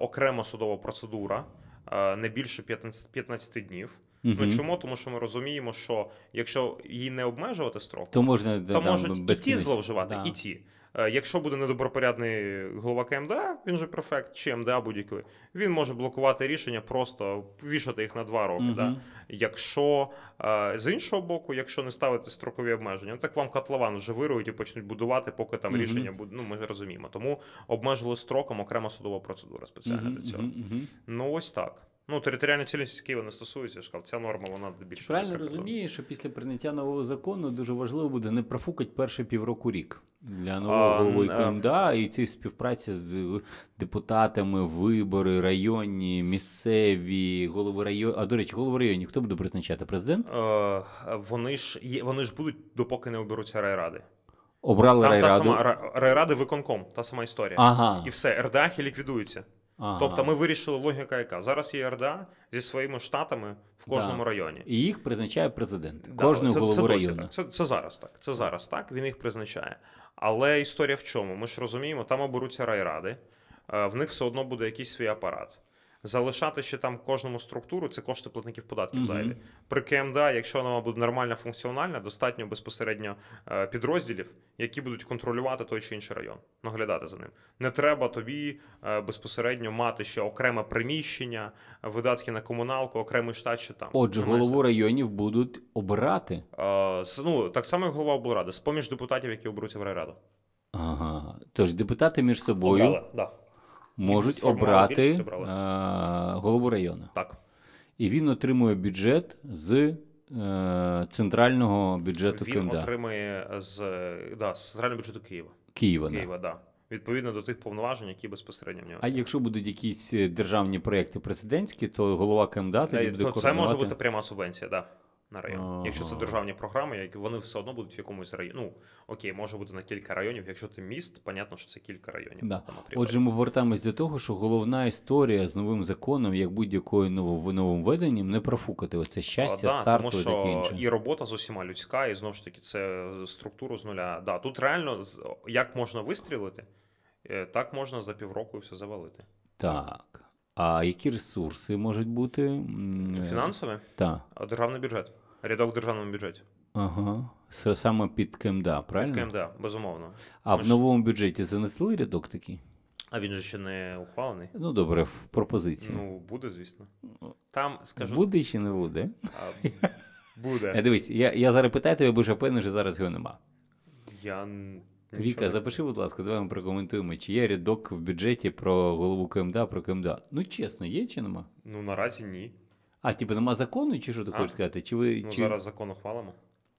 окрема судова процедура, не більше 15, 15 днів. Ну чому? Тому що ми розуміємо, що якщо її не обмежувати строк, То можна то да, можуть і ті зловживати, Да. і ті. Е, Якщо буде недобропорядний голова КМДА, він же префект, чи МДА будь-який, він може блокувати рішення, просто вішати їх на два роки. Мгм. Да? Якщо е, з іншого боку, якщо не ставити строкові обмеження, ну, так вам котлован вже вирують і почнуть будувати, поки там Мгм. рішення буде. Ну ми розуміємо. Тому обмежили строком окрема судова процедура спеціальна Мгм, для цього. мгм. Ну ось так. Ну, територіальна цілісність Києва не стосується, я ж сказав, ця норма вона більше. Правильно не розумієш, що після прийняття нового закону дуже важливо буде не профукати перші півроку рік для нового голови КМДА і ці співпраці з депутатами, вибори, районні, місцеві, голови районів. А до речі, голови районів хто буде призначати? Президент? Е, вони ж є, вони ж будуть, допоки не оберуться райради. Обрали Там та сама ра- райради виконком, та сама історія. Ага. І все, РДАхи ліквідуються. Ага. Тобто ми вирішили логіка яка. Зараз є РДА зі своїми штатами в кожному Да. районі. І їх призначає президент. Да, Кожного це, голову це району. Так. Це, це зараз так. Це зараз так. Він їх призначає. Але історія в чому? Ми ж розуміємо, там оберуться райради, е, в них все одно буде якийсь свій апарат. Залишати ще там кожному структуру, це кошти платників податків Мгм. зайві. При КМДА, якщо вона буде нормально функціональна, достатньо безпосередньо е, підрозділів, які будуть контролювати той чи інший район, наглядати за ним. Не треба тобі е, безпосередньо мати ще окреме приміщення, видатки на комуналку, окремий штат ще там. Отже, Немає голову районів будуть обирати. Е, ну, так само, як голова облради, з поміж депутатів, які оберуться в райраду. Ага. Тож депутати між собою Обрали, да. Можуть обрати е, голову району. Так. І він отримує бюджет з е, центрального бюджету Він КМДА отримує з, да, з центрального бюджету Києва. Києва. Києва, да. Відповідно до тих повноважень, які безпосередньо в нього. А якщо будуть якісь е, державні проекти президентські, то голова КМДА тоді буде то це може бути пряма субвенція, да, на район. Ага. Якщо це державні програми, вони все одно будуть в якомусь районі. Ну, окей, може бути на кілька районів. Якщо ти міст, понятно, що це кілька районів. Да. Там. Отже, ми повертаємось до того, що головна історія з новим законом, як будь-якою ново- нововведенням, не профукати. Оце щастя, А, да, старту тому і таке що інше. і робота з усіма людська, і знову ж таки, це структуру з нуля. Да, тут реально як можна вистрілити, е, так можна за півроку і все завалити. Так. А які ресурси можуть бути? Е, Фінансове, Так. державний бюджет. Рядок в державному бюджеті. Ага. Саме під КМДА, правильно? Під КМДА, безумовно. А Ми в новому бюджеті занесли рядок такий? А він же ще не ухвалений. Ну, добре, в пропозиції. Ну, буде, звісно. Там скажу. Буде чи не буде? А, Е, буде. Дивись, я, я зараз питаю тебе, бо вже впевнений, що зараз його нема. Я Віка, запиши, будь ласка, давай ми прокоментуємо, чи є рядок в бюджеті про голову КМДА, про КМДА. Ну, чесно, є чи нема? Ну, наразі ні. А, типу, нема закону, чи що ти А. хочеш сказати? Чи ви, Ну, чи... зараз закон ухвалимо.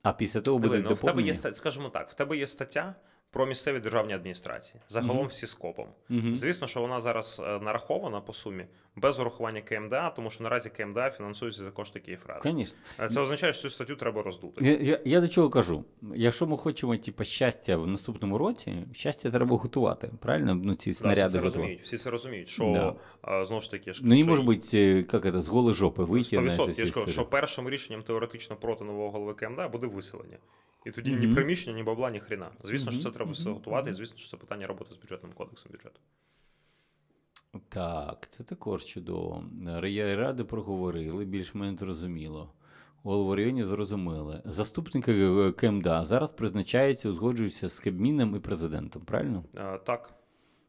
А після того буде ну, в тебе є скажімо так, в тебе є стаття про місцеві державні адміністрації. Загалом Мгм. всі скопом. Мгм. Звісно, що вона зараз е, нарахована по сумі без урахування КМДА, тому що наразі КМДА фінансується за кошти Київради. Конечно. Е, Це означає, що цю статтю треба роздути. Я, я, я до чого кажу? Якщо ми хочемо типу, щастя в наступному році, щастя треба готувати. Правильно? Ну, ці Да, всі снаряди це готувати. розуміють. Всі це розуміють, що е, знову ж таки, Ну, не може бути, як це, з голої жопи вийти. 100%. цю Я ж кажу, що першим рішенням теоретично проти нового голови КМДА буде виселення. І тоді ні приміщення, ні бабла, ні хріна. Звісно, що це треба все готувати, і звісно, що це питання роботи з бюджетним кодексом бюджету. Так, це також чудово. Ради проговорили, більш-менш зрозуміло. Голову районі зрозуміли. Заступники е, КМДА зараз призначаються, узгоджуються з Кабміном і президентом, правильно? Е, так.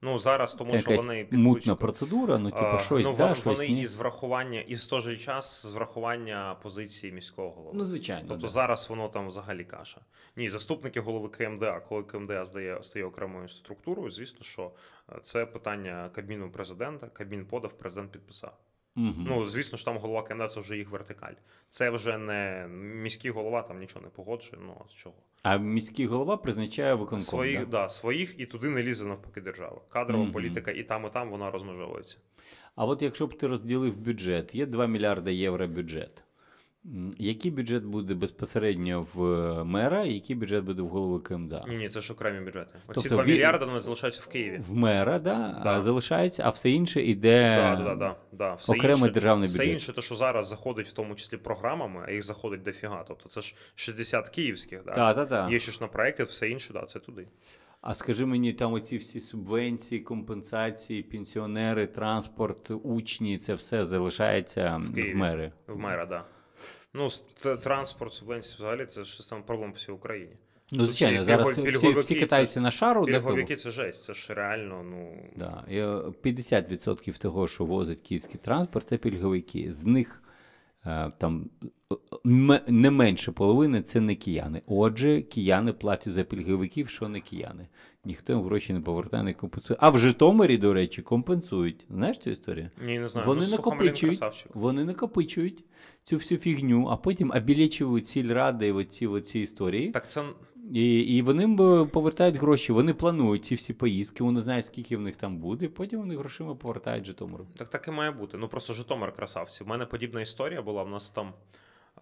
Ну, зараз, тому Якась що вони мутна процедура, ну, типу, щось ну, да, вони, щось вони ні. із врахування, і в той же час з врахування позиції міського голови. Ну, звичайно. Тобто да. зараз воно там взагалі каша. Ні, заступники голови КМДА, коли КМДА здає, стає окремою структурою, звісно, що е, це питання Кабміну президента. Кабмін подав, президент підписав. Ну, звісно ж, там голова КМДА це вже їх вертикаль. Це вже не міський голова, там нічого не погоджує. Ну а з чого? А міський голова призначає виконком. Своїх, да? да, своїх і туди не лізе навпаки держава. Кадрова угу. політика і там, і там вона розмежовується. А от якщо б ти розділив бюджет, є 2 мільярди євро бюджет. Який бюджет буде безпосередньо в е, мера, і який бюджет буде в голови КМДА? Ні, ні, це ж окремі бюджети. Оці Тобто 2 він- мільярди вони залишаються в Києві. В мера, да, Да. а залишається, а все інше йде Да, да, да, да. Все окремий інше, державний все інше, те, що зараз заходить в тому числі програмами, а їх заходить дофіга. Тобто це ж 60 київських, да? Та, та, та. Є ще ж на проєкті, все інше, да, це туди. А скажи мені, там оці всі субвенції, компенсації, пенсіонери, транспорт, учні, це все залишається В в, мери. В мера, да. Ну, транспорт, субвенції взагалі це ж там проблема по всій Україні. Ну, звичайно, зараз всі, всі це- на шару. Пільговики це жесть, це ж реально, ну. Да. і, е, 50% того, що возить київський транспорт, це пільговики. З них е, там е, не менше половини це не кияни. Отже, кияни платять за пільговиків, що не кияни. Ніхто їм гроші не повертає, не компенсує. А в Житомирі, до речі, компенсують. Знаєш цю історію? Ні, не знаю. Вони ну, накопичують, вони накопичують цю всю фігню, а потім обілічують сільради і оці, оці історії. Так це І, і вони повертають гроші. Вони планують ці всі поїздки, вони знають, скільки в них там буде, потім вони грошима повертають Житомиру. Так так і має бути. Ну просто Житомир красавці. У мене подібна історія була. В нас там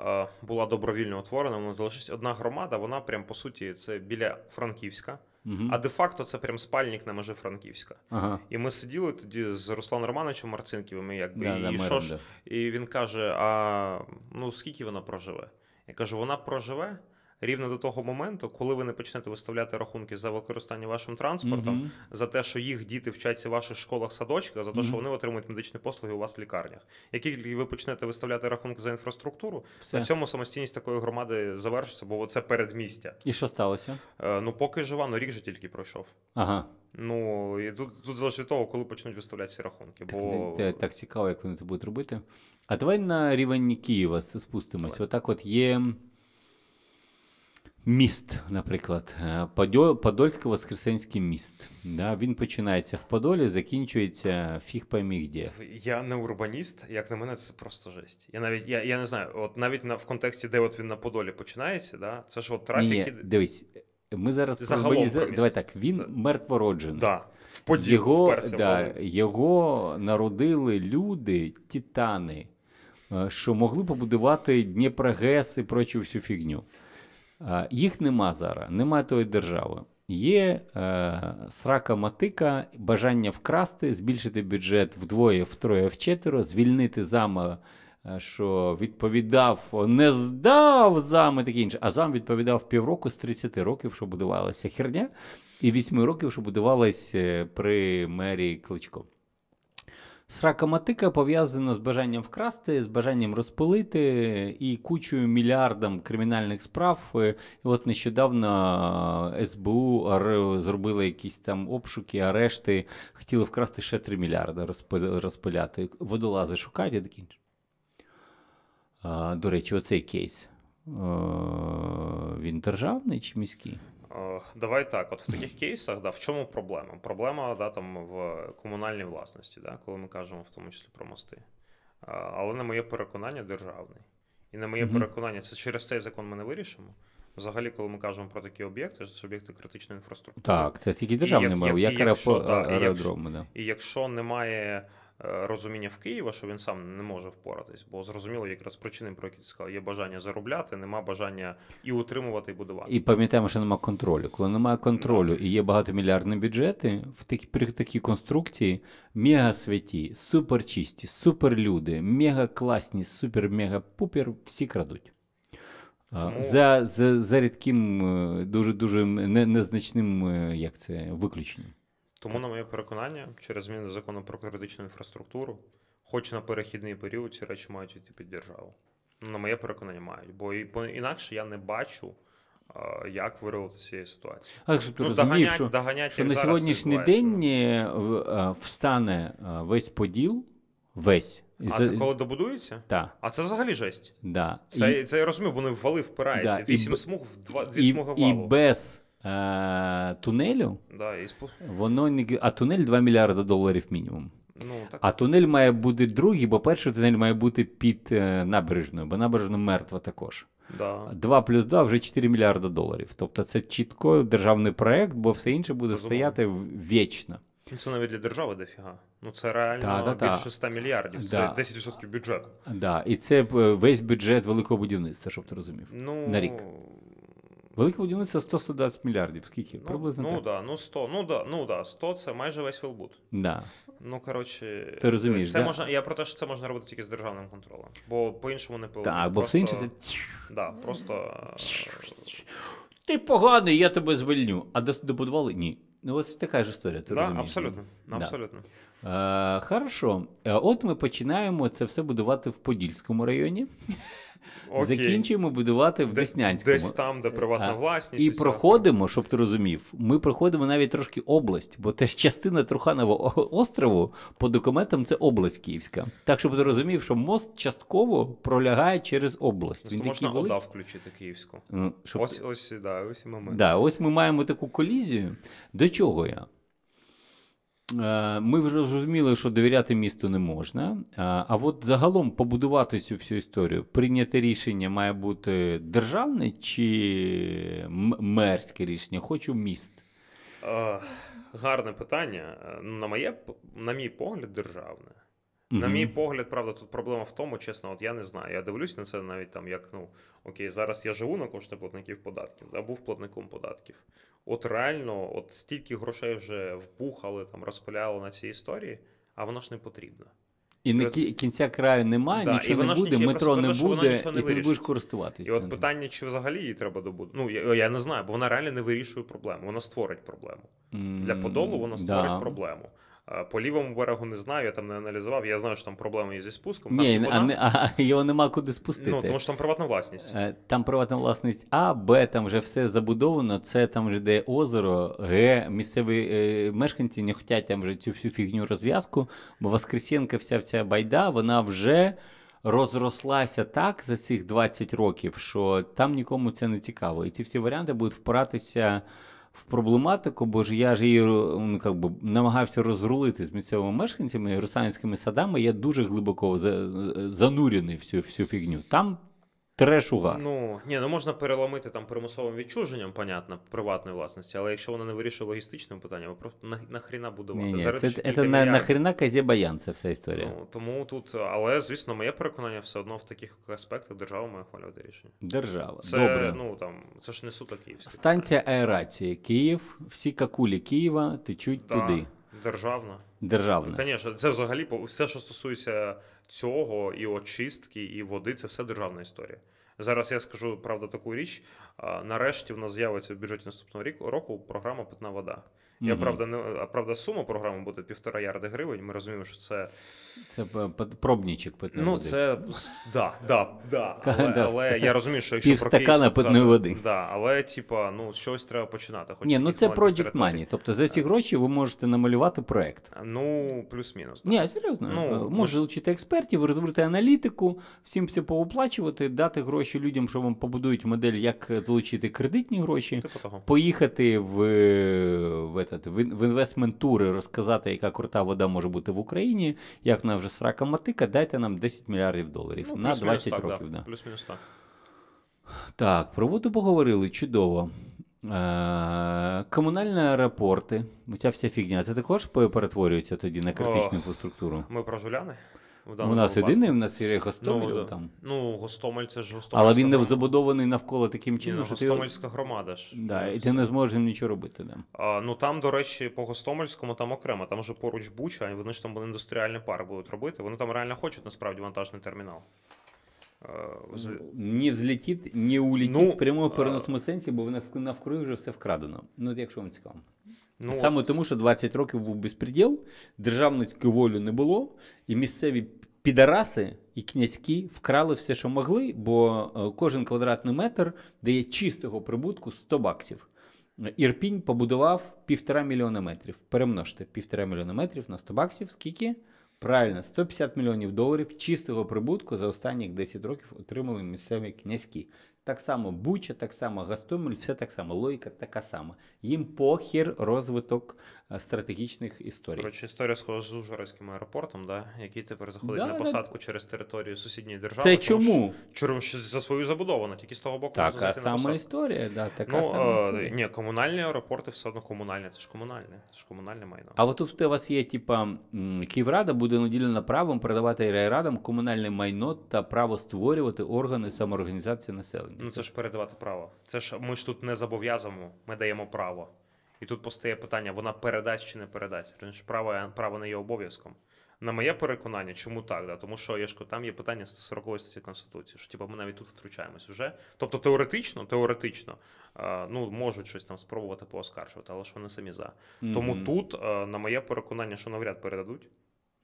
е, була добровільно утворена. Нас залишилась одна громада. Вона прям по суті це біля Франківська. Угу. А де-факто це прям спальник на межі Франківська. Ага. І ми сиділи тоді з Русланом Романовичем Марцинківим, і якби Да, і да, що мером, ж, да. і він каже: А ну скільки вона проживе? Я кажу, вона проживе рівно до того моменту, коли ви не почнете виставляти рахунки за використання вашим транспортом, Мгм. за те, що їх діти вчаться в ваших школах, садочках, за те, що вони отримують медичні послуги у вас в лікарнях. Як тільки ви почнете виставляти рахунки за інфраструктуру, Все. на цьому самостійність такої громади завершиться, бо це передмістя. І що сталося? Е, ну, поки жива, ну рік же тільки пройшов. Ага. Ну і тут, тут залежить від того, коли почнуть виставляти ці рахунки. Бо Так, так, цікаво, як вони це будуть робити. А давай на рівень Києва спустимось. Давай. Отак от є міст, наприклад, е, Подо- Подольсько-Воскресенський міст. Да? Він починається в Подолі, закінчується фіг поймі де. я не урбаніст, як на мене, це просто жесть. Я навіть я, я не знаю, от навіть на в контексті, де от він на Подолі починається, да, це ж от трафік. ні, дивись, ми зараз Загалом про міст. Давай так, він мертвороджений. Да, в Поділ Його, в да, його народили люди, титани, е, що могли побудувати Дніпрогес і прочу всю фігню. Е, Їх нема зараз, немає тої держави. Є е, срака матика, бажання вкрасти, збільшити бюджет вдвоє, втроє, вчетверо, звільнити зама, е, що відповідав, не здав зам і таке інше. А зам відповідав півроку з 30 років, що будувалася херня, і 8 років, що будувалась е, при мерії Кличко. Срака матика пов'язана з бажанням вкрасти, з бажанням розпилити і кучою мільярдам кримінальних справ. І от нещодавно СБУ зробили якісь там обшуки, арешти, хотіли вкрасти ще 3 мільярди розпи- розпиляти. Водолази шукають і таке інше. До речі, оцей кейс. е, Він державний чи міський? Е, Давай так, от в таких кейсах, да, в чому проблема? Проблема да, там, в комунальній власності, да, коли ми кажемо в тому числі про мости. Е, Але на моє переконання, державний. І на моє Мгм. переконання, це через цей закон ми не вирішимо. Взагалі, коли ми кажемо про такі об'єкти, це об'єкти критичної інфраструктури. Так, це тільки державний як- мав, як- як і якщо, да, і якщо- Да. І якщо немає розуміння в Києва, що він сам не може впоратись, бо зрозуміло, якраз причини, про які ти сказав, є бажання заробляти, нема бажання і утримувати, і будувати. І пам'ятаємо, що немає контролю. Коли немає контролю і є багатомільярдні бюджети, в такі, при такій конструкції мега святі, супер чисті, супер люди, мега класні, супер мега пупер, всі крадуть. Тому- За, за, за рідким, е, дуже дуже незначним е, як це, виключенням. Тому, на моє переконання, через зміни закону про критичну інфраструктуру, хоч на перехідний період, ці речі мають йти під державу. На моє переконання, мають. Бо інакше я не бачу, як вирвати цієї ситуації. Але щоб ти Ну, розумів, доганять, що, доганять, що на сьогоднішній день е, е, встане е, весь поділ, весь. І А за- це коли добудується? Та, А це взагалі жесть. да. Це, І- це я розумію, вони ввали впираються. Да, Вісім б- смуг в два, дві і, смуги і без е, тунелю Да, і спу... воно не а тунель 2 мільярди доларів мінімум. ну, так, А тунель має бути другий, бо перший тунель має бути під е, набережною, бо набережна мертва також. да. 2 плюс 2 вже 4 мільярди доларів. Тобто це чітко державний проект, бо все інше буде Безумовно. стояти вічно. Ну, Це навіть для держави дофіга. Ну це реально Та-та-та. більше 100 мільярдів. Це Да. 10% бюджету. Да, і це е, весь бюджет великого будівництва, щоб ти розумів. Ну, На рік. Велике будівництво 100-120 мільярдів. Скільки? Ну, Приблизно ну, так. да, ну 100, ну да, ну да, 100 це майже весь Велбут. Да. Ну, коротше, Ти розумієш, це да? можна, я про те, що це можна робити тільки з державним контролем. Бо по-іншому не повинно. Так, бо все інше це. Да, просто Ти поганий, я тебе звільню. А добудували? Ні. Ну, от така ж історія, ти да, розумієш. абсолютно. Да. абсолютно. Е, хорошо. Е, От ми починаємо це все будувати в Подільському районі. Окей. Закінчуємо будувати в Де- Деснянському. Десь там, де приватна А, власність. І проходимо, щоб ти розумів, ми проходимо навіть трошки область, бо теж частина Труханового острову по документам це область Київська. Так, щоб ти розумів, що мост частково пролягає через область. Він можна великий. ОДА включити київську. Ну, щоб Ось, ось, да, ось і момент. Да, ось ми маємо таку колізію. До чого я? Е, Ми вже зрозуміли, що довіряти місту не можна. А а от загалом побудувати цю всю історію, прийняте рішення має бути державне чи мерське рішення? Хочу міст. Е, гарне питання. Е, На, моє, на мій погляд, державне. На мій погляд, правда, тут проблема в тому, чесно, от я не знаю. Я дивлюсь на це навіть там, як ну окей, зараз я живу на кошти платників податків, да, був платником податків. От реально, от стільки грошей вже впухали, там розпиляли на цій історії, а воно ж не потрібно. І не кінця краю немає, Да, нічого не буде, метро не буде, нічого не і ти не будеш користуватися. І от питання, чи взагалі її треба добути. Ну, я, я не знаю, бо вона реально не вирішує проблему. Вона створить проблему. Для Подолу вона створить проблему. По лівому берегу не знаю, я там не аналізував. Я знаю, що там проблеми є зі спуском. Ні, там, а, нас- а його нема куди спустити. ну, тому що там приватна власність. Е, Там приватна власність А, Б, там вже все забудовано, С, там вже де озеро, Г, місцеві е, мешканці не хочуть там вже цю всю фігню розв'язку, бо Воскресенка вся вся байда, вона вже розрослася так за цих 20 років, що там нікому це не цікаво. І ці всі варіанти будуть впиратися в проблематику, бо ж я ж її ну, как би, намагався розрулити з місцевими мешканцями, Русанівськими садами, я дуже глибоко за, занурений в цю всю фігню. Там треш угар. Ну, ні, ну можна переломити там примусовим відчуженням, понятно, приватної власності, але якщо вона не вирішує логістичним питанням, просто на, нахріна будувати? Ні, ні, Зараз це, це на, мільярдів. нахрена Баян, це вся історія. Ну, тому тут, але звісно, моє переконання все одно в таких аспектах держава має ухвалювати рішення. Держава. Це Добре. ну там це ж не суто київське. Станція аерації. Київ, всі какулі Києва течуть Да, туди. Державна. Державна. Звісно, це взагалі все, що стосується цього, і очистки, і води, це все державна історія. Зараз я скажу правда таку річ. Нарешті в нас з'явиться в бюджеті наступного року програма Питна вода. Я Мгм. правда не а правда сума програми буде півтора ярди гривень. Ми розуміємо, що це Це пробнічок питної ну води. це да, да, да. Але, але я розумію, що якщо про стакана питної води. Да, але типа, ну чогось треба починати. Хоч Ні, ну це Project. Money. Тобто за ці гроші ви можете намалювати проект. Ну, плюс-мінус. так. Ні, серйозно. Ну, Ну, Може залучити експертів, розробити аналітику, всім все повоплачувати, дати гроші людям, що вам побудують модель, як залучити кредитні гроші. Типу того. Поїхати в, в, этот, в, ін- розказати, яка крута вода може бути в Україні, як вона вже срака мотика, дайте нам 10 мільярдів доларів Ну, на 20 так, років. Да. Плюс-мінус так. Так, про воду поговорили, чудово. Е, комунальні аеропорти, ця вся фігня, це також перетворюється тоді на критичну інфраструктуру. Ми про Жуляни? В У нас випадку. єдиний, у нас є Гостомель да. там. Ну, Гостомель це ж Гостомельська Але він не забудований навколо таким Ні, чином, ну, що ти, Гостомельська громада ж. да, і Ну, ти не зможеш їм нічого робити. Да. А, ну там, до речі, по Гостомельському там окремо, там вже поруч Буча, вони ж там буде індустріальний парк будуть робити. Вони там реально хочуть насправді вантажний термінал. Е, Не взлетить, не улетить Ну, в прямому а- переносному сенсі, бо навкруги вже все вкрадено. Ну, якщо вам цікаво. Ну, Саме от, тому, що 20 років був безпреділ, державницької волі не було, і місцеві підараси і князькі вкрали все, що могли, бо е, кожен квадратний метр дає чистого прибутку 100 баксів. Ірпінь побудував півтора мільйона метрів. Перемножте півтора мільйона метрів на 100 баксів. Скільки? Правильно, 150 мільйонів доларів чистого прибутку за останні 10 років отримали місцеві князькі. Так само Буча, так само Гастомель, все так само. Логіка така сама. Їм похір розвиток е, стратегічних історій. Коротше, історія схожа з Ужгородським аеропортом, да, який тепер заходить Да, на да. посадку через територію сусідньої держави. Це чому? Через що за свою забудовано, тільки з того боку Така сама історія. Да, така Ну, сама е, історія. ні, комунальні аеропорти все одно комунальне, це ж комунальне, це ж комунальне майно. А от тут у вас є, типа, Київрада буде наділена правом передавати райрадам комунальне майно та право створювати органи самоорганізації населення. Ну це ж передавати право. Це ж ми ж тут не зобов'язуємо, ми даємо право. І тут постає питання: вона передасть чи не передасть. Тому що право, право не є обов'язком. На моє переконання, чому так? Да? Тому що я ж там є питання 140 статті Конституції, що типу, ми навіть тут втручаємось вже. Тобто теоретично, теоретично, е, ну можуть щось там спробувати пооскаржувати, але ж вони самі за. Тому тут, е, на моє переконання, що навряд передадуть.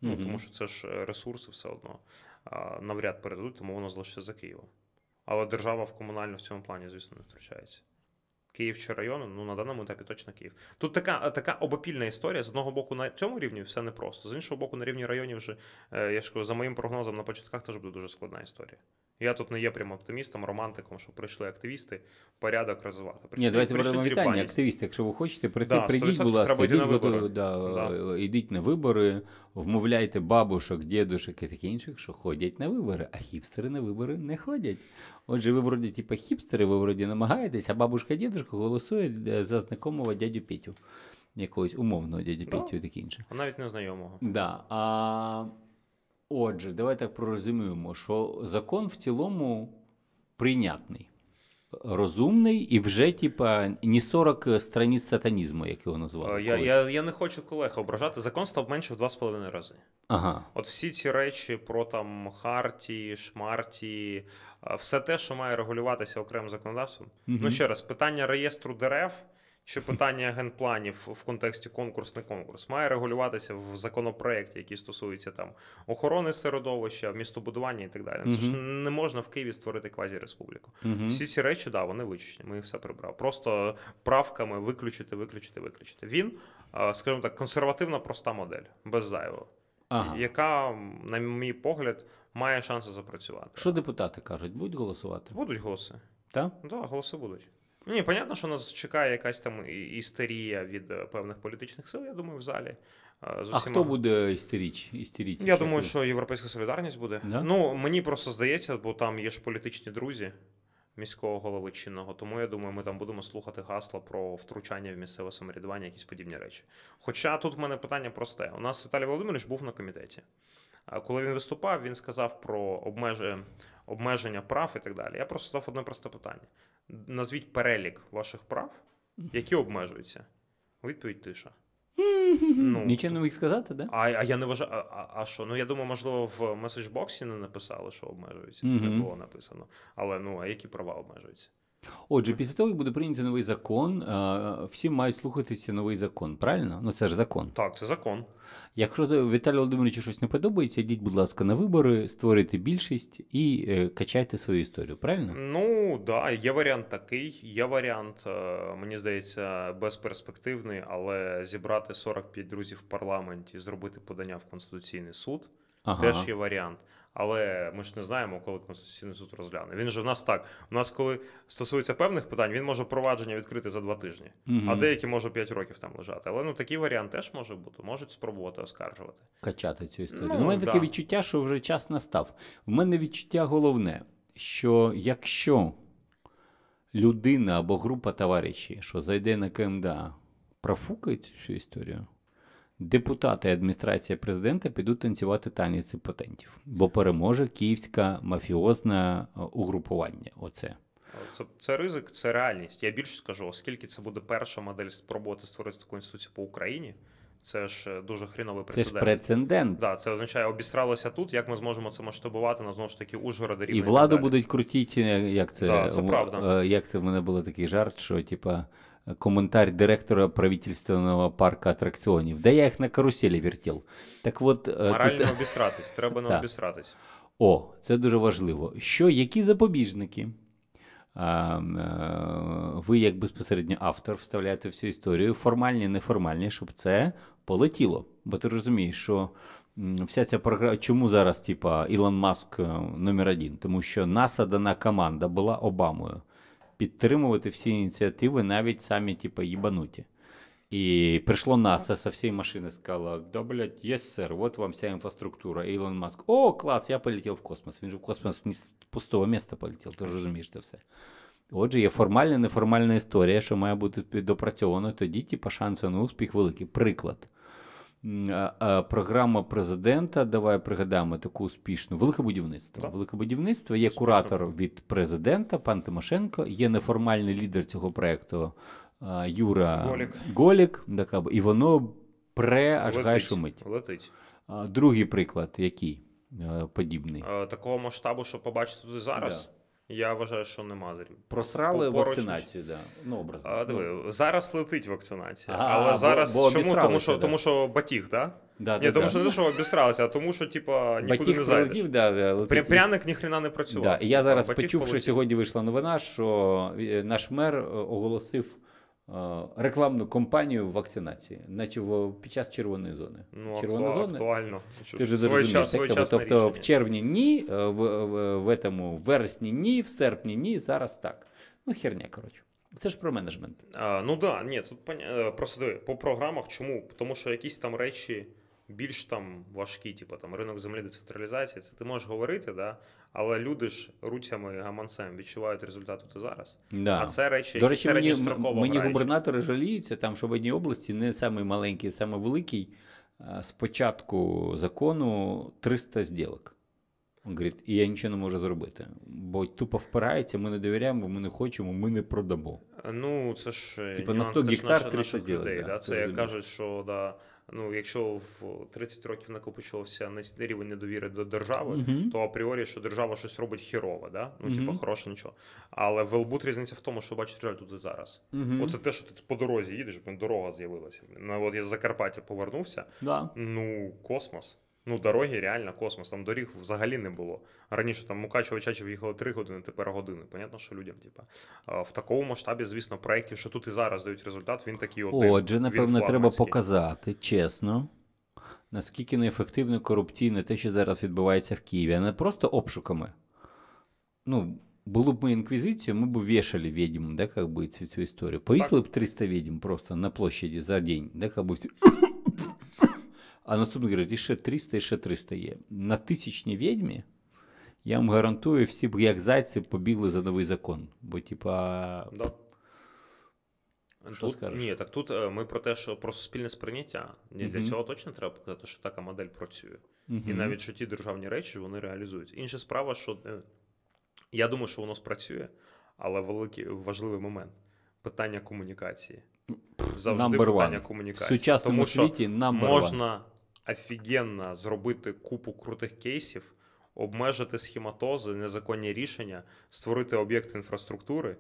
Ну, Мгм. тому що це ж е, ресурси все одно. Навряд передадуть, тому воно залишиться за Києвом. Але держава в комунально в цьому плані, звісно, не втручається. Київ чи район, ну на даному етапі точно Київ. Тут така, така обопільна історія. З одного боку, на цьому рівні все непросто. З іншого боку, на рівні районів вже, е, я ж кажу, за моїм прогнозом, на початках теж буде дуже складна історія. Я тут не є прям оптимістом, романтиком, що прийшли активісти, порядок розвивати. Ні, давайте прийшли беремо вітання. Активісти, якщо ви хочете прийти, Да, прийдіть, будь ласка, треба йти на йдіть, вибори. да, Да. йдіть на вибори, вмовляйте бабушок, дідушок і таке інших, що ходять на вибори, а хіпстери на вибори не ходять. Отже, ви вроді, типу, хіпстери, ви вроді намагаєтесь, а бабушка, дідушка голосують е, за знакомого дядю Петю. Якогось умовного дядю Да. Петю і таке інше. А навіть незнайомого. Да. А, отже, давай так пророзуміємо, що закон в цілому прийнятний. розумний і вже, типа, не 40 страниць сатанізму, як його назвали. Е, Я, я, я не хочу колег ображати. Закон став менше в два з половиною рази. Ага. От всі ці речі про там харті, шмарті, е, все те, що має регулюватися окремим законодавством. Мгм. Ну ще раз, питання реєстру дерев чи питання генпланів в контексті конкурс не конкурс має регулюватися в законопроекті, який стосується там охорони середовища, містобудування і так далі. Це ж не можна в Києві створити квазі-республіку. Всі ці речі, да, вони вичищені. Ми їх все прибрали. Просто правками виключити, виключити, виключити. Він, е, скажімо так, консервативна проста модель, без зайвого, Ага. яка, на мій погляд, має шанси запрацювати. Що депутати кажуть? Будуть голосувати? Будуть голоси. Так, да, голоси будуть. Ні, понятно, що нас чекає якась там істерія від е, певних політичних сил, я думаю, в залі. Е, з А хто буде істеріч? істеріч? Я думаю, що Європейська солідарність буде. Да? Ну, мені просто здається, бо там є ж політичні друзі міського голови чинного, тому я думаю, ми там будемо слухати гасла про втручання в місцеве самоврядування, якісь подібні речі. Хоча тут в мене питання просте. У нас Віталій Володимирович був на комітеті. Коли він виступав, він сказав про обмеже- обмеження прав і так далі. Я просто задав одне просте питання: назвіть перелік ваших прав, які обмежуються. Відповідь тиша. Ну, Нічим не міг сказати, да? А, а я не вважаю. А, а, що? Ну я думаю, можливо, в меседжбоксі не написали, що обмежується. Не було написано. Але ну а які права обмежуються? Отже, після того, як буде прийнятий новий закон, е, всі мають слухатися новий закон, правильно? Ну це ж закон. Так, це закон. Якщо Віталію Володимировичу щось не подобається, йдіть, будь ласка, на вибори, створюйте більшість і е, качайте свою історію, правильно? Ну да, є варіант такий. Є варіант, е, мені здається, безперспективний, але зібрати 45 друзів в парламенті, зробити подання в Конституційний суд. Ага. Теж є варіант. Але ми ж не знаємо, коли Конституційний суд розгляне. Він же в нас так. У нас, коли стосується певних питань, він може провадження відкрити за два тижні, Мгм. а деякі може 5 років там лежати. Але ну такий варіант теж може бути. Можуть спробувати оскаржувати. Качати цю історію. Ну, У мене таке відчуття, що вже час настав. У мене відчуття головне, що якщо людина або група товаришів, що зайде на КМДА, профукають цю історію, депутати і адміністрація президента підуть танцювати танець імпотентів, бо переможе київське мафіозне угрупування. Оце. Це, це ризик, це реальність. Я більше скажу, оскільки це буде перша модель спробувати створити таку інституцію по Україні, це ж е, дуже хріновий Це ж прецедент. прецедент. Да, це означає, обістралося тут. Як ми зможемо це масштабувати на знову ж таки Ужгорода І владу далі. будуть крутити, е, як це, Да, це правда. е, як це в мене був такий жарт, що типа коментар директора правительственного парка атракціонів. Да я їх на каруселі вертів. Так от, е, Морально тут, обісратись, треба не обісратись. о, це дуже важливо. Що, які запобіжники? А, е, ви, як безпосередньо автор, вставляєте всю історію, формальні, неформальні, щоб це полетіло. Бо ти розумієш, що вся ця програма. Чому зараз, типа, Ілон Маск е, номер один? Тому що НАСА дана команда була Обамою підтримувати всі ініціативи, навіть самі, типа, їбануті. І прийшло НАСА со всієї машини, сказало, да, блядь, єс, сер, вот вам вся інфраструктура. Ілон Маск, о, клас, я полетів в космос. Він же в космос не з пустого міста полетів, ти розумієш це все. Отже, є формальна, неформальна історія, що має бути допрацьовано, тоді, типа, шанси на успіх великі. Приклад. Програма президента, давай пригадаємо таку успішну. Велике будівництво. Так. Велике будівництво. Є куратор від президента, пан Тимошенко, є неформальний лідер цього проєкту Юра Голік. Голік і воно пре аж гай шумить. летить. Другий приклад, який е, подібний. Е, Такого масштабу, щоб побачити тут і зараз, я вважаю, що нема зрів. Просрали поруч- вакцинацію, да. ну, образно. А, диви, зараз летить вакцинація. А, але бо- зараз бо чому? Тому що, да. тому що батіг, да? Да, Ні, да, тому да. що не що обістралися, а тому, що типа нікуди не зайдеш. да, да, летить. Пряник ніхрена не працював. Да, і я зараз почув, що сьогодні вийшла новина, що е, наш мер е, оголосив рекламну кампанію вакцинації, наче в, під час червоної зони. Ну, Червона акту- зона. актуально. Ти так, своєчасне тобто рішення. в червні ні, е, в, в, в, этому, в вересні ні, в серпні ні, зараз так. Ну, херня, коротше. Це ж про менеджмент. А, ну да, ні, тут поня... е, просто диви, по програмах чому? Тому що якісь там речі більш там важкі, типу там ринок землі, децентралізація, це ти можеш говорити, да? Але люди ж руцями гаманцем відчувають результат тут і зараз. Да. А це речі, До речі, мені, мені губернатори жаліються, там, що в одній області не самий маленький, самий великий. а, З початку закону 300 зділок. Він говорить, і я нічого не можу зробити. Бо тупо впирається, ми не довіряємо, ми не хочемо, ми не продамо. Ну, це ж е, Типа, на нюанс 100 теж гектар наших- 300 наших людей. да, Да, це Це як кажуть, що да, ну, якщо в 30 років накопичувався на рівень недовіри до держави, Мгм. то апріорі, що держава щось робить хірове, да? ну, Мгм. типу, хороше нічого. Але в Елбут різниця в тому, що бачиш жаль тут і зараз. Мгм. Оце те, що ти по дорозі їдеш, дорога з'явилася. Ну, от я з Закарпаття повернувся. Да. Ну, космос. Ну, дороги реально космос. Там доріг взагалі не було. Раніше там Мукачево Чачев їхали 3 години, тепер години. Понятно, що людям, типа. В такому масштабі, звісно, проєктів, що тут і зараз дають результат, він такий один. Отже, напевно, треба показати чесно, наскільки неефективно корупційне те, що зараз відбувається в Києві, а не просто обшуками. Ну, було б ми інквізицію, ми б вішали відьм, да, как бы, цю, цю історію. Повісили б 300 відьм просто на площаді за день, да, как бы, всі... а наступний говорить, і ще 300, і ще 300 є. На тисячній відьмі, я вам гарантую, всі б як зайці побігли за новий закон. Бо, типа, Да. Що тут, скажеш? Ні, так тут е, ми про те, що про суспільне сприйняття. Ні, Для Мгм. цього точно треба показати, що така модель працює. І навіть що ті державні речі вони реалізують. Інша справа, що е, я думаю, що воно спрацює, але великий важливий момент питання комунікації. Завжди Number питання one. В комунікації. сучасному Тому що світі number one. Офігенно зробити купу крутих кейсів, обмежити схематози, незаконні рішення, створити об'єкт інфраструктури.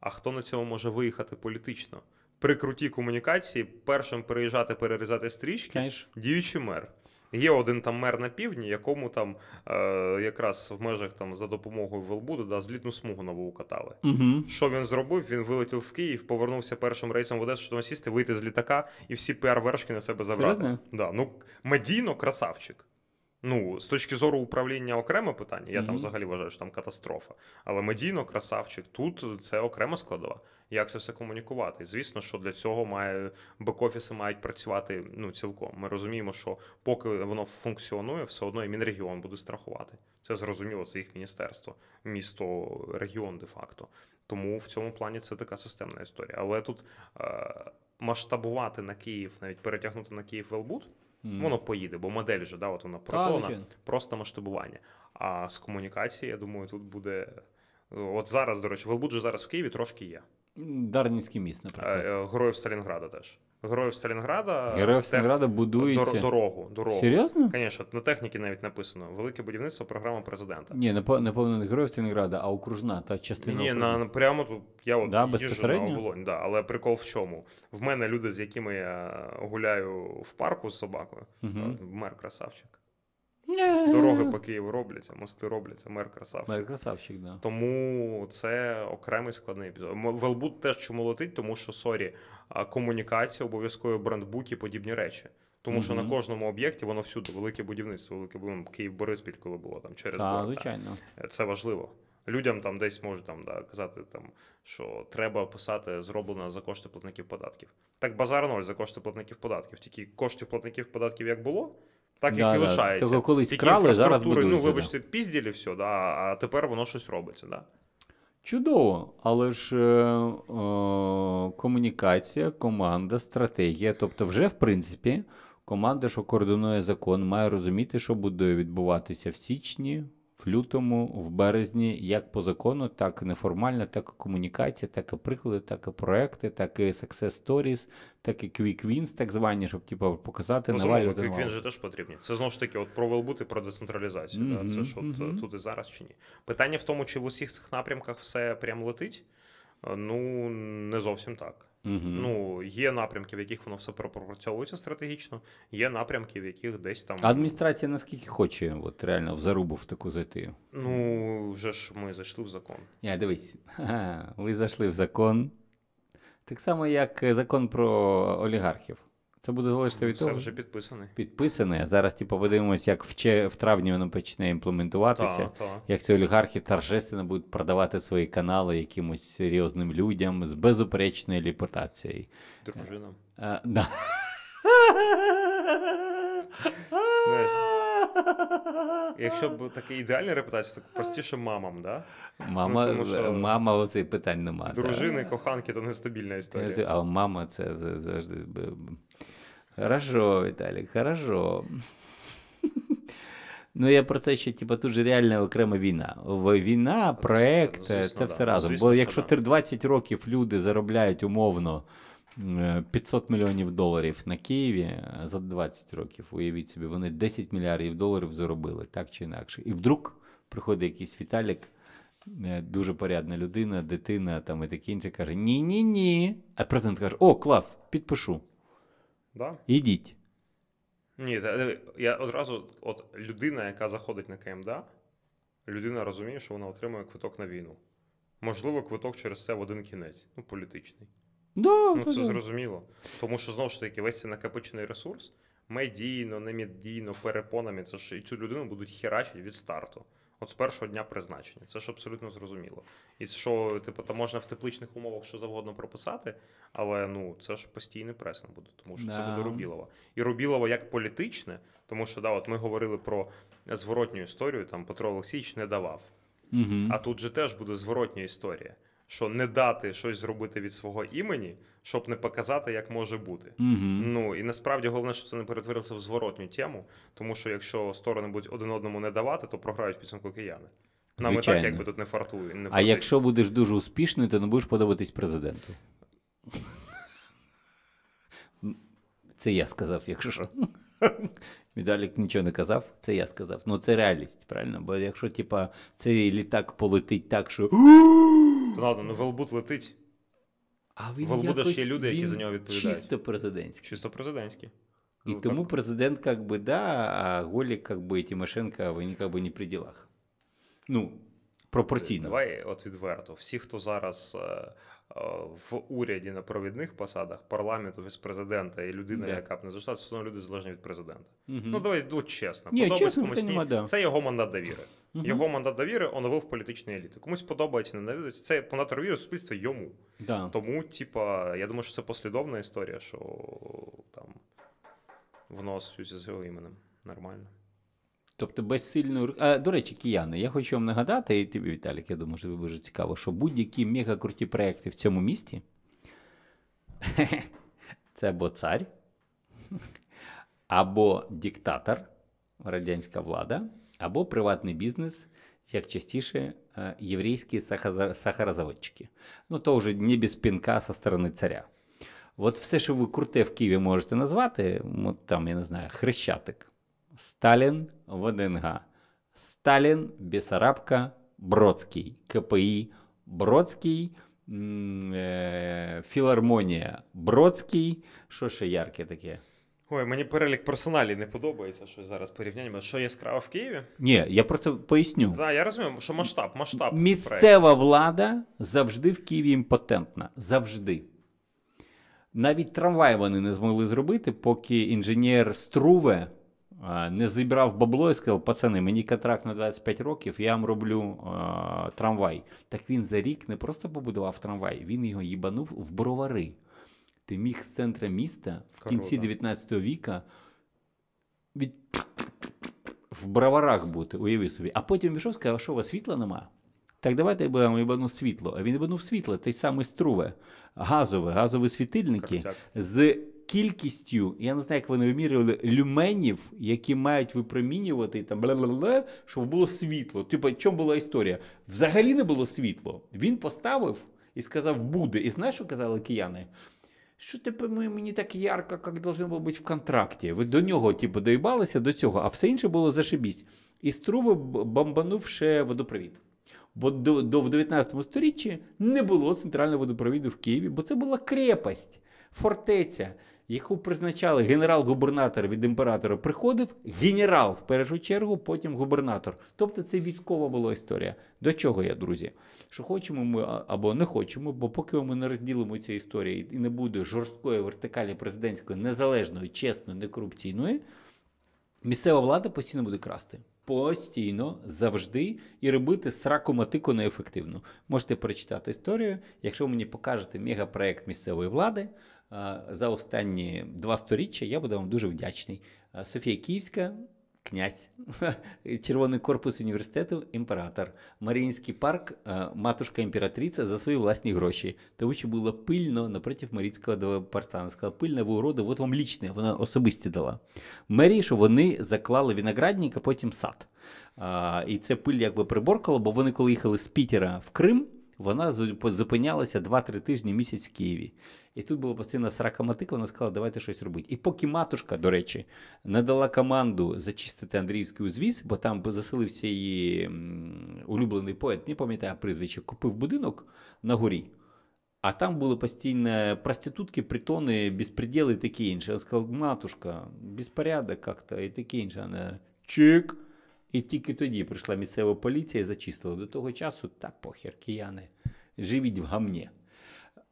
А хто на цьому може виїхати політично? При крутій комунікації першим переїжджати, перерізати стрічки Конечно. діючий мер. Є один там мер на півдні, якому там е, якраз в межах там за допомогою Велбуду да, злітну смугу нову катали. Угу. Що він зробив? Він вилетів в Київ, повернувся першим рейсом в Одесу, щоб там сісти, вийти з літака і всі піар-вершки на себе забрати. Серйозно? Да, ну, медійно красавчик. Ну, з точки зору управління окреме питання, я там взагалі вважаю, що там катастрофа. Але медійно красавчик, тут це окрема складова. Як це все комунікувати? І звісно, що для цього має бек-офіси мають працювати ну, цілком. Ми розуміємо, що поки воно функціонує, все одно і Мінрегіон буде страхувати. Це зрозуміло, це їх міністерство, місто, регіон де-факто. Тому в цьому плані це така системна історія. Але тут е, масштабувати на Київ, навіть перетягнути на Київ Велбут, воно поїде, бо модель вже да, от вона продумана, просто масштабування. А з комунікації, я думаю, тут буде. От зараз, до речі, Велбуд же зараз в Києві трошки є. Дарницький міст, Е, наприклад. е, Героїв Сталінграда теж. Героїв Сталінграда. Героїв Сталінграда дор- будується. дорогу. дорогу. Серйозно? Звісно, на техніки навіть написано. Велике будівництво, програма президента. Ні, напев- напевно, не Героїв Сталінграда, а окружна, та частина. Ні, окружна. на, прямо тут я от Да, їжджу на оболонь, да, але прикол в чому? В мене люди, з якими я гуляю в парку з собакою, Мгм. мер красавчик. Дороги по Києву робляться, мости робляться, мер красавчик. Мер красавчик, да. Тому це окремий складний епізод. Велбуд теж чому летить, тому що sorry, комунікація, обов'язково брендбук і подібні речі. Тому що Мгм. на кожному об'єкті воно всюди велике будівництво, велике будівництво. Київ Бориспіль, коли було там через Так, борт, звичайно. Е, Це важливо. Людям там десь можуть там да, казати, там, що треба писати зроблено за кошти платників податків. Так базар ноль за кошти платників податків. Тільки коштів платників податків як було, так Да, і да. лишається. Тільки колись Тільки крали, зараз інфраструктури, ну будуються, да. вибачте, пізділі все, да, а тепер воно щось робиться. Да. Чудово, але ж е, е, комунікація, команда, стратегія. Тобто, вже в принципі, команда, що координує закон, має розуміти, що буде відбуватися в січні, в лютому, в березні, як по закону, так і неформально, так і комунікація, так і приклади, так і проекти, так і success stories, так і quick wins, так звані, щоб типу, показати, Ну, навалювати. він навалювати. же теж потрібні. Це знову ж таки от про велбут і про децентралізацію. Мгм, Да? Це ж от мгм. е, тут і зараз чи ні. Питання в тому, чи в усіх цих напрямках все прям летить. Е, Ну, не зовсім так. Мгм. Ну, є напрямки, в яких воно все пропрацьовується стратегічно, є напрямки, в яких десь там. А адміністрація наскільки хоче от, реально в зарубу в таку зайти? Ну, вже ж ми зайшли в закон. Я дивись, ха, ви зайшли в закон. Так само, як е, закон про олігархів. Це буде залежати від Все того. вже підписаний. Підписане. А Зараз, типу, подивимося, як в, че- в травні воно почне імплементуватися. Так, так. Як ці олігархи торжественно будуть продавати свої канали якимось серйозним людям з безупречною репутацією. Дружинам. А, да. Знаєш, Якщо б таке ідеальна репутація, то простіше мамам, да? Мама, Ну, тому що мама оцей питань нема. да. Дружини, коханки то нестабільна історія. А мама це завжди. б- б- Хорошо, Віталік, хорошо. Ну я про те, що типу, тут же реальна окрема війна. Війна, проект, звісно, е, да. це все Ну, разом. звісно, Бо якщо да. 20 років люди заробляють умовно е, 500 мільйонів доларів на Києві е, за 20 років, уявіть собі, вони 10 мільярдів доларів заробили, так чи інакше. І вдруг приходить якийсь Віталік, е, дуже порядна людина, дитина там і таке інше, каже: ні-ні-ні. А президент каже: О, клас, підпишу. Да? Ідіть. Ні, я одразу, от людина, яка заходить на КМДА, людина розуміє, що вона отримує квиток на війну. Можливо, квиток через це в один кінець, ну, політичний. Да, Ну, це да. зрозуміло. Тому що знову ж таки, весь цей накопичений ресурс медійно, немедійно, перепонами, це ж і цю людину будуть херачити від старту. От з першого дня призначення. Це ж абсолютно зрозуміло. І що, типу, там можна в тепличних умовах що завгодно прописати, але ну це ж постійний пресинг буде, тому що це буде Рубілова. І Рубілова як політичне, тому що да, от ми говорили про зворотню історію, там Петро Олексійович не давав. Угу. А тут же теж буде зворотня історія, що не дати щось зробити від свого імені, щоб не показати, як може бути. Мгм. Ну і насправді головне, щоб це не перетворилося в зворотню тему, тому що якщо сторони будуть один одному не давати, то програють підсумку кияни. Нам і так якби тут не фартує. Не А якщо будеш дуже успішний, то не будеш подобатись президенту. Це я сказав, якщо що. Віталік нічого не казав, це я сказав. Ну це реальність, правильно? Бо якщо, типа, цей літак полетить так, що. То ладно, ну Велбут летить А він В Албуда ж є якось- люди, які він за нього відповідають. Чисто президентський. чисто президентський. І Ну, тому так. президент, как бы, да, а Голік, как бы, і Тимошенко, вони как бы не при ділах. Ну, пропорційно. Давай от відверто. Всі, хто зараз е, е, в уряді на провідних посадах, парламенту, президента і людина, Да. яка б не зайшла, це все одно люди залежні від президента. Мгм. Ну давай ну, чесно. Ні, Подобається комусь ні. да. Це його мандат довіри. Мгм. Його мандат довіри оновив політичні еліти. Комусь подобається, не подобається. Це мандат довіри суспільства йому. Да. Тому, типа, я думаю, що це послідовна історія, що там воно асоціюється з його іменем. Нормально. Тобто без сильної. А, до речі, кияни, я хочу вам нагадати, і тобі, Віталік, я думаю, що тобі дуже цікаво, що будь-які мегакруті проекти в цьому місті це або цар, або диктатор, радянська влада, або приватний бізнес, як частіше, е, єврейські сахарозаводчики. Ну, то вже не без пінка со сторони царя. От все, що ви круте в Києві можете назвати, от там, я не знаю, Хрещатик, Сталін, ВДНГ, Сталін, Бесарабка, Бродський, КПІ, Бродський, е, Філармонія, Бродський. Що ще ярке таке? Ой, мені перелік персоналів не подобається, що зараз порівняння. Що яскраво в Києві? Ні, я просто поясню. Так, я розумію, що масштаб, масштаб. Місцева влада завжди в Києві імпотентна. Завжди. Навіть трамвай вони не змогли зробити, поки інженер Струве не зібрав бабло і сказав: пацани, мені контракт на 25 років, я вам роблю а, трамвай. Так він за рік не просто побудував трамвай, він його їбанув в бровари. Ти міг з центра міста в кінці 19 віка від... в броварах бути, уяви собі. А потім пішов і сказав, що у вас світла нема? Так давайте я вам їбану світло. А він їбанув світло, той самий струве, газове, газові світильники Крутяк. з кількістю, я не знаю, як вони вимірювали, люменів, які мають випромінювати там щоб було світло. Типу, чому була історія? Взагалі не було світло. Він поставив і сказав, буде. І знаєш, що казали кияни? Що тепер мені так ярко, як должно було бути в контракті. Ви до нього, типу, доїбалися до цього, а все інше було зашибісь. І Струве б- бомбанув ще водопровід. Бо до, до в 19 сторіччі не було центрального водопровіду в Києві, бо це була крепость, фортеця, яку призначали генерал-губернатор від імператора. Приходив генерал в першу чергу, потім губернатор. Тобто це військова була історія. До чого я, друзі? Що хочемо ми або не хочемо, бо поки ми не розділимо ці історії і не буде жорсткої вертикалі президентської, незалежної, чесної, некорупційної, Місцева влада постійно буде красти. Постійно, завжди і робити сраку матику неефективно. Можете перечитати історію. Якщо ви мені покажете мегапроект місцевої влади за останні два сторіччя, я буду вам дуже вдячний. Софія Київська, князь, Червоний корпус університету, імператор, Маріїнський парк, е, матушка імператриця за свої власні гроші. Тому що було пильно напроти Марійського. Вона сказала, пильна в уроду, от вам лічне, вона особисті дала. Мерії, що вони заклали виноградник, а потім сад. І це пиль якби приборкало, бо вони, коли їхали з Пітера в Крим, вона зу- зупинялася 2-3 тижні місяць в Києві. І тут була постійна срака матика, вона сказала, давайте щось робити. І поки матушка, до речі, не дала команду зачистити Андріївський узвіз, бо там заселився її улюблений поет, не пам'ятаю прізвище, купив будинок на горі. А там були постійно проститутки, притони, безпреділи і таке інше. Я сказав, матушка, безпорядок як-то і таке інше. Вона чик. І тільки тоді прийшла місцева поліція і зачистила. До того часу та похер, кияни, живіть в гамні.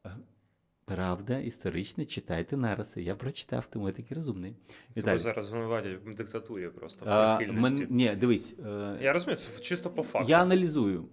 Е, Правда, історична, читайте нараси. Я прочитав, тому я такий розумний. Тебе зараз звинуватять в диктатурі просто в а, мен, ні, дивись, е, Я розумію, це чисто по факту. я аналізую.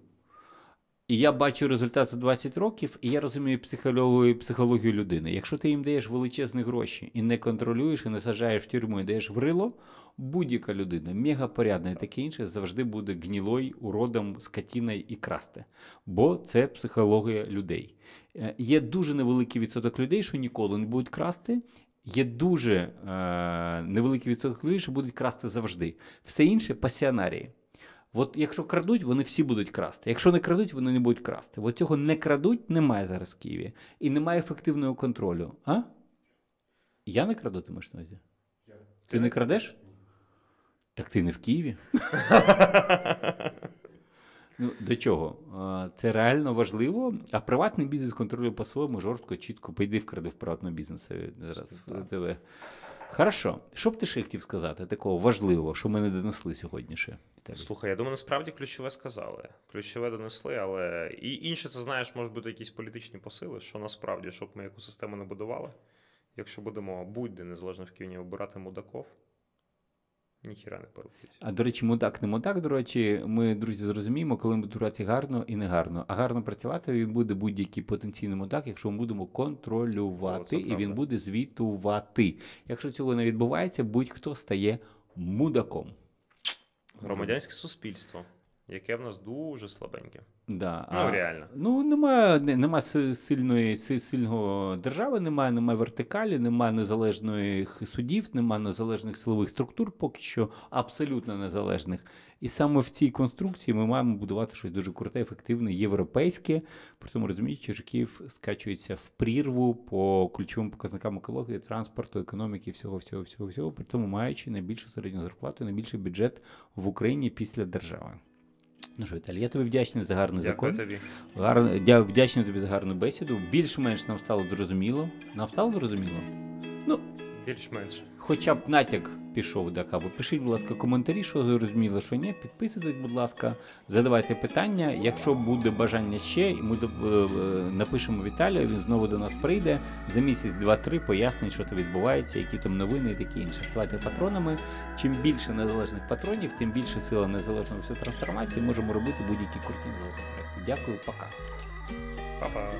І я бачу результат за 20 років, і я розумію психологію, психологію людини. Якщо ти їм даєш величезні гроші і не контролюєш, і не саджаєш в тюрму, і даєш в рило, будь-яка людина, мегапорядна і таке інше, завжди буде гнілою, уродом, скотіною і красти. Бо це психологія людей. Е, Є дуже невеликий відсоток людей, що ніколи не будуть красти. Є дуже е, невеликий відсоток людей, що будуть красти завжди. Все інше пасіонарії. От якщо крадуть, вони всі будуть красти. Якщо не крадуть, вони не будуть красти. От цього не крадуть, немає зараз в Києві. І немає ефективного контролю. А? Я не краду, ти маєш на увазі? Ти не крадеш? Так ти не в Києві. Ну, до чого? Це реально важливо, а приватний бізнес контролює по-своєму жорстко, чітко. Пойди вкради в приватного бізнесу зараз в тебе. Хорошо. Що б ти ще хотів сказати такого важливого, що ми не донесли сьогодні ще? Слухай, я думаю, насправді ключове сказали. Ключове донесли, але і інше, це знаєш, можуть бути якісь політичні посили, що насправді, щоб ми яку систему не будували. Якщо будемо будь-де незалежно в Києві обирати мудаков, ніхіра не полетить. А до речі, мудак не мудак. До речі, ми, друзі, зрозуміємо, коли ми працювати гарно і не гарно. А гарно працювати він буде будь-який потенційний мудак, якщо ми будемо контролювати, О, і він буде звітувати. Якщо цього не відбувається, будь-хто стає мудаком. Громадянське суспільство, яке в нас дуже слабеньке. Да. Ну, реально. Ну, немає, не- нема сильної сильного держави, немає, немає вертикалі, немає незалежних судів, немає незалежних силових структур, поки що абсолютно незалежних. І саме в цій конструкції ми маємо будувати щось дуже круте, ефективне, європейське. При тому розуміючи, що Київ скачується в прірву по ключовим показникам екології, транспорту, економіки, всього, всього, всього, всього, при тому маючи найбільшу середню зарплату, найбільший бюджет в Україні після держави. Ну що, Віталій, я тобі вдячний за гарний Дякую закон. тобі. Гарно, я вдячний тобі за гарну бесіду. Більш-менш нам стало зрозуміло. Нам стало зрозуміло? Більш-менш. хоча б натяк пішов до кави. Пишіть, будь ласка, коментарі, що зрозуміло, що ні. Підписуйтесь, будь ласка, задавайте питання. Якщо буде бажання ще, ми е, е, напишемо Віталію, він знову до нас прийде. За місяць, два-три пояснить, що там відбувається, які там новини і таке інше. Ставайте патронами. Чим більше незалежних патронів, тим більше сила незалежної трансформації. Можемо робити будь-які круті незалежні проекти. Дякую, пока. Па-па.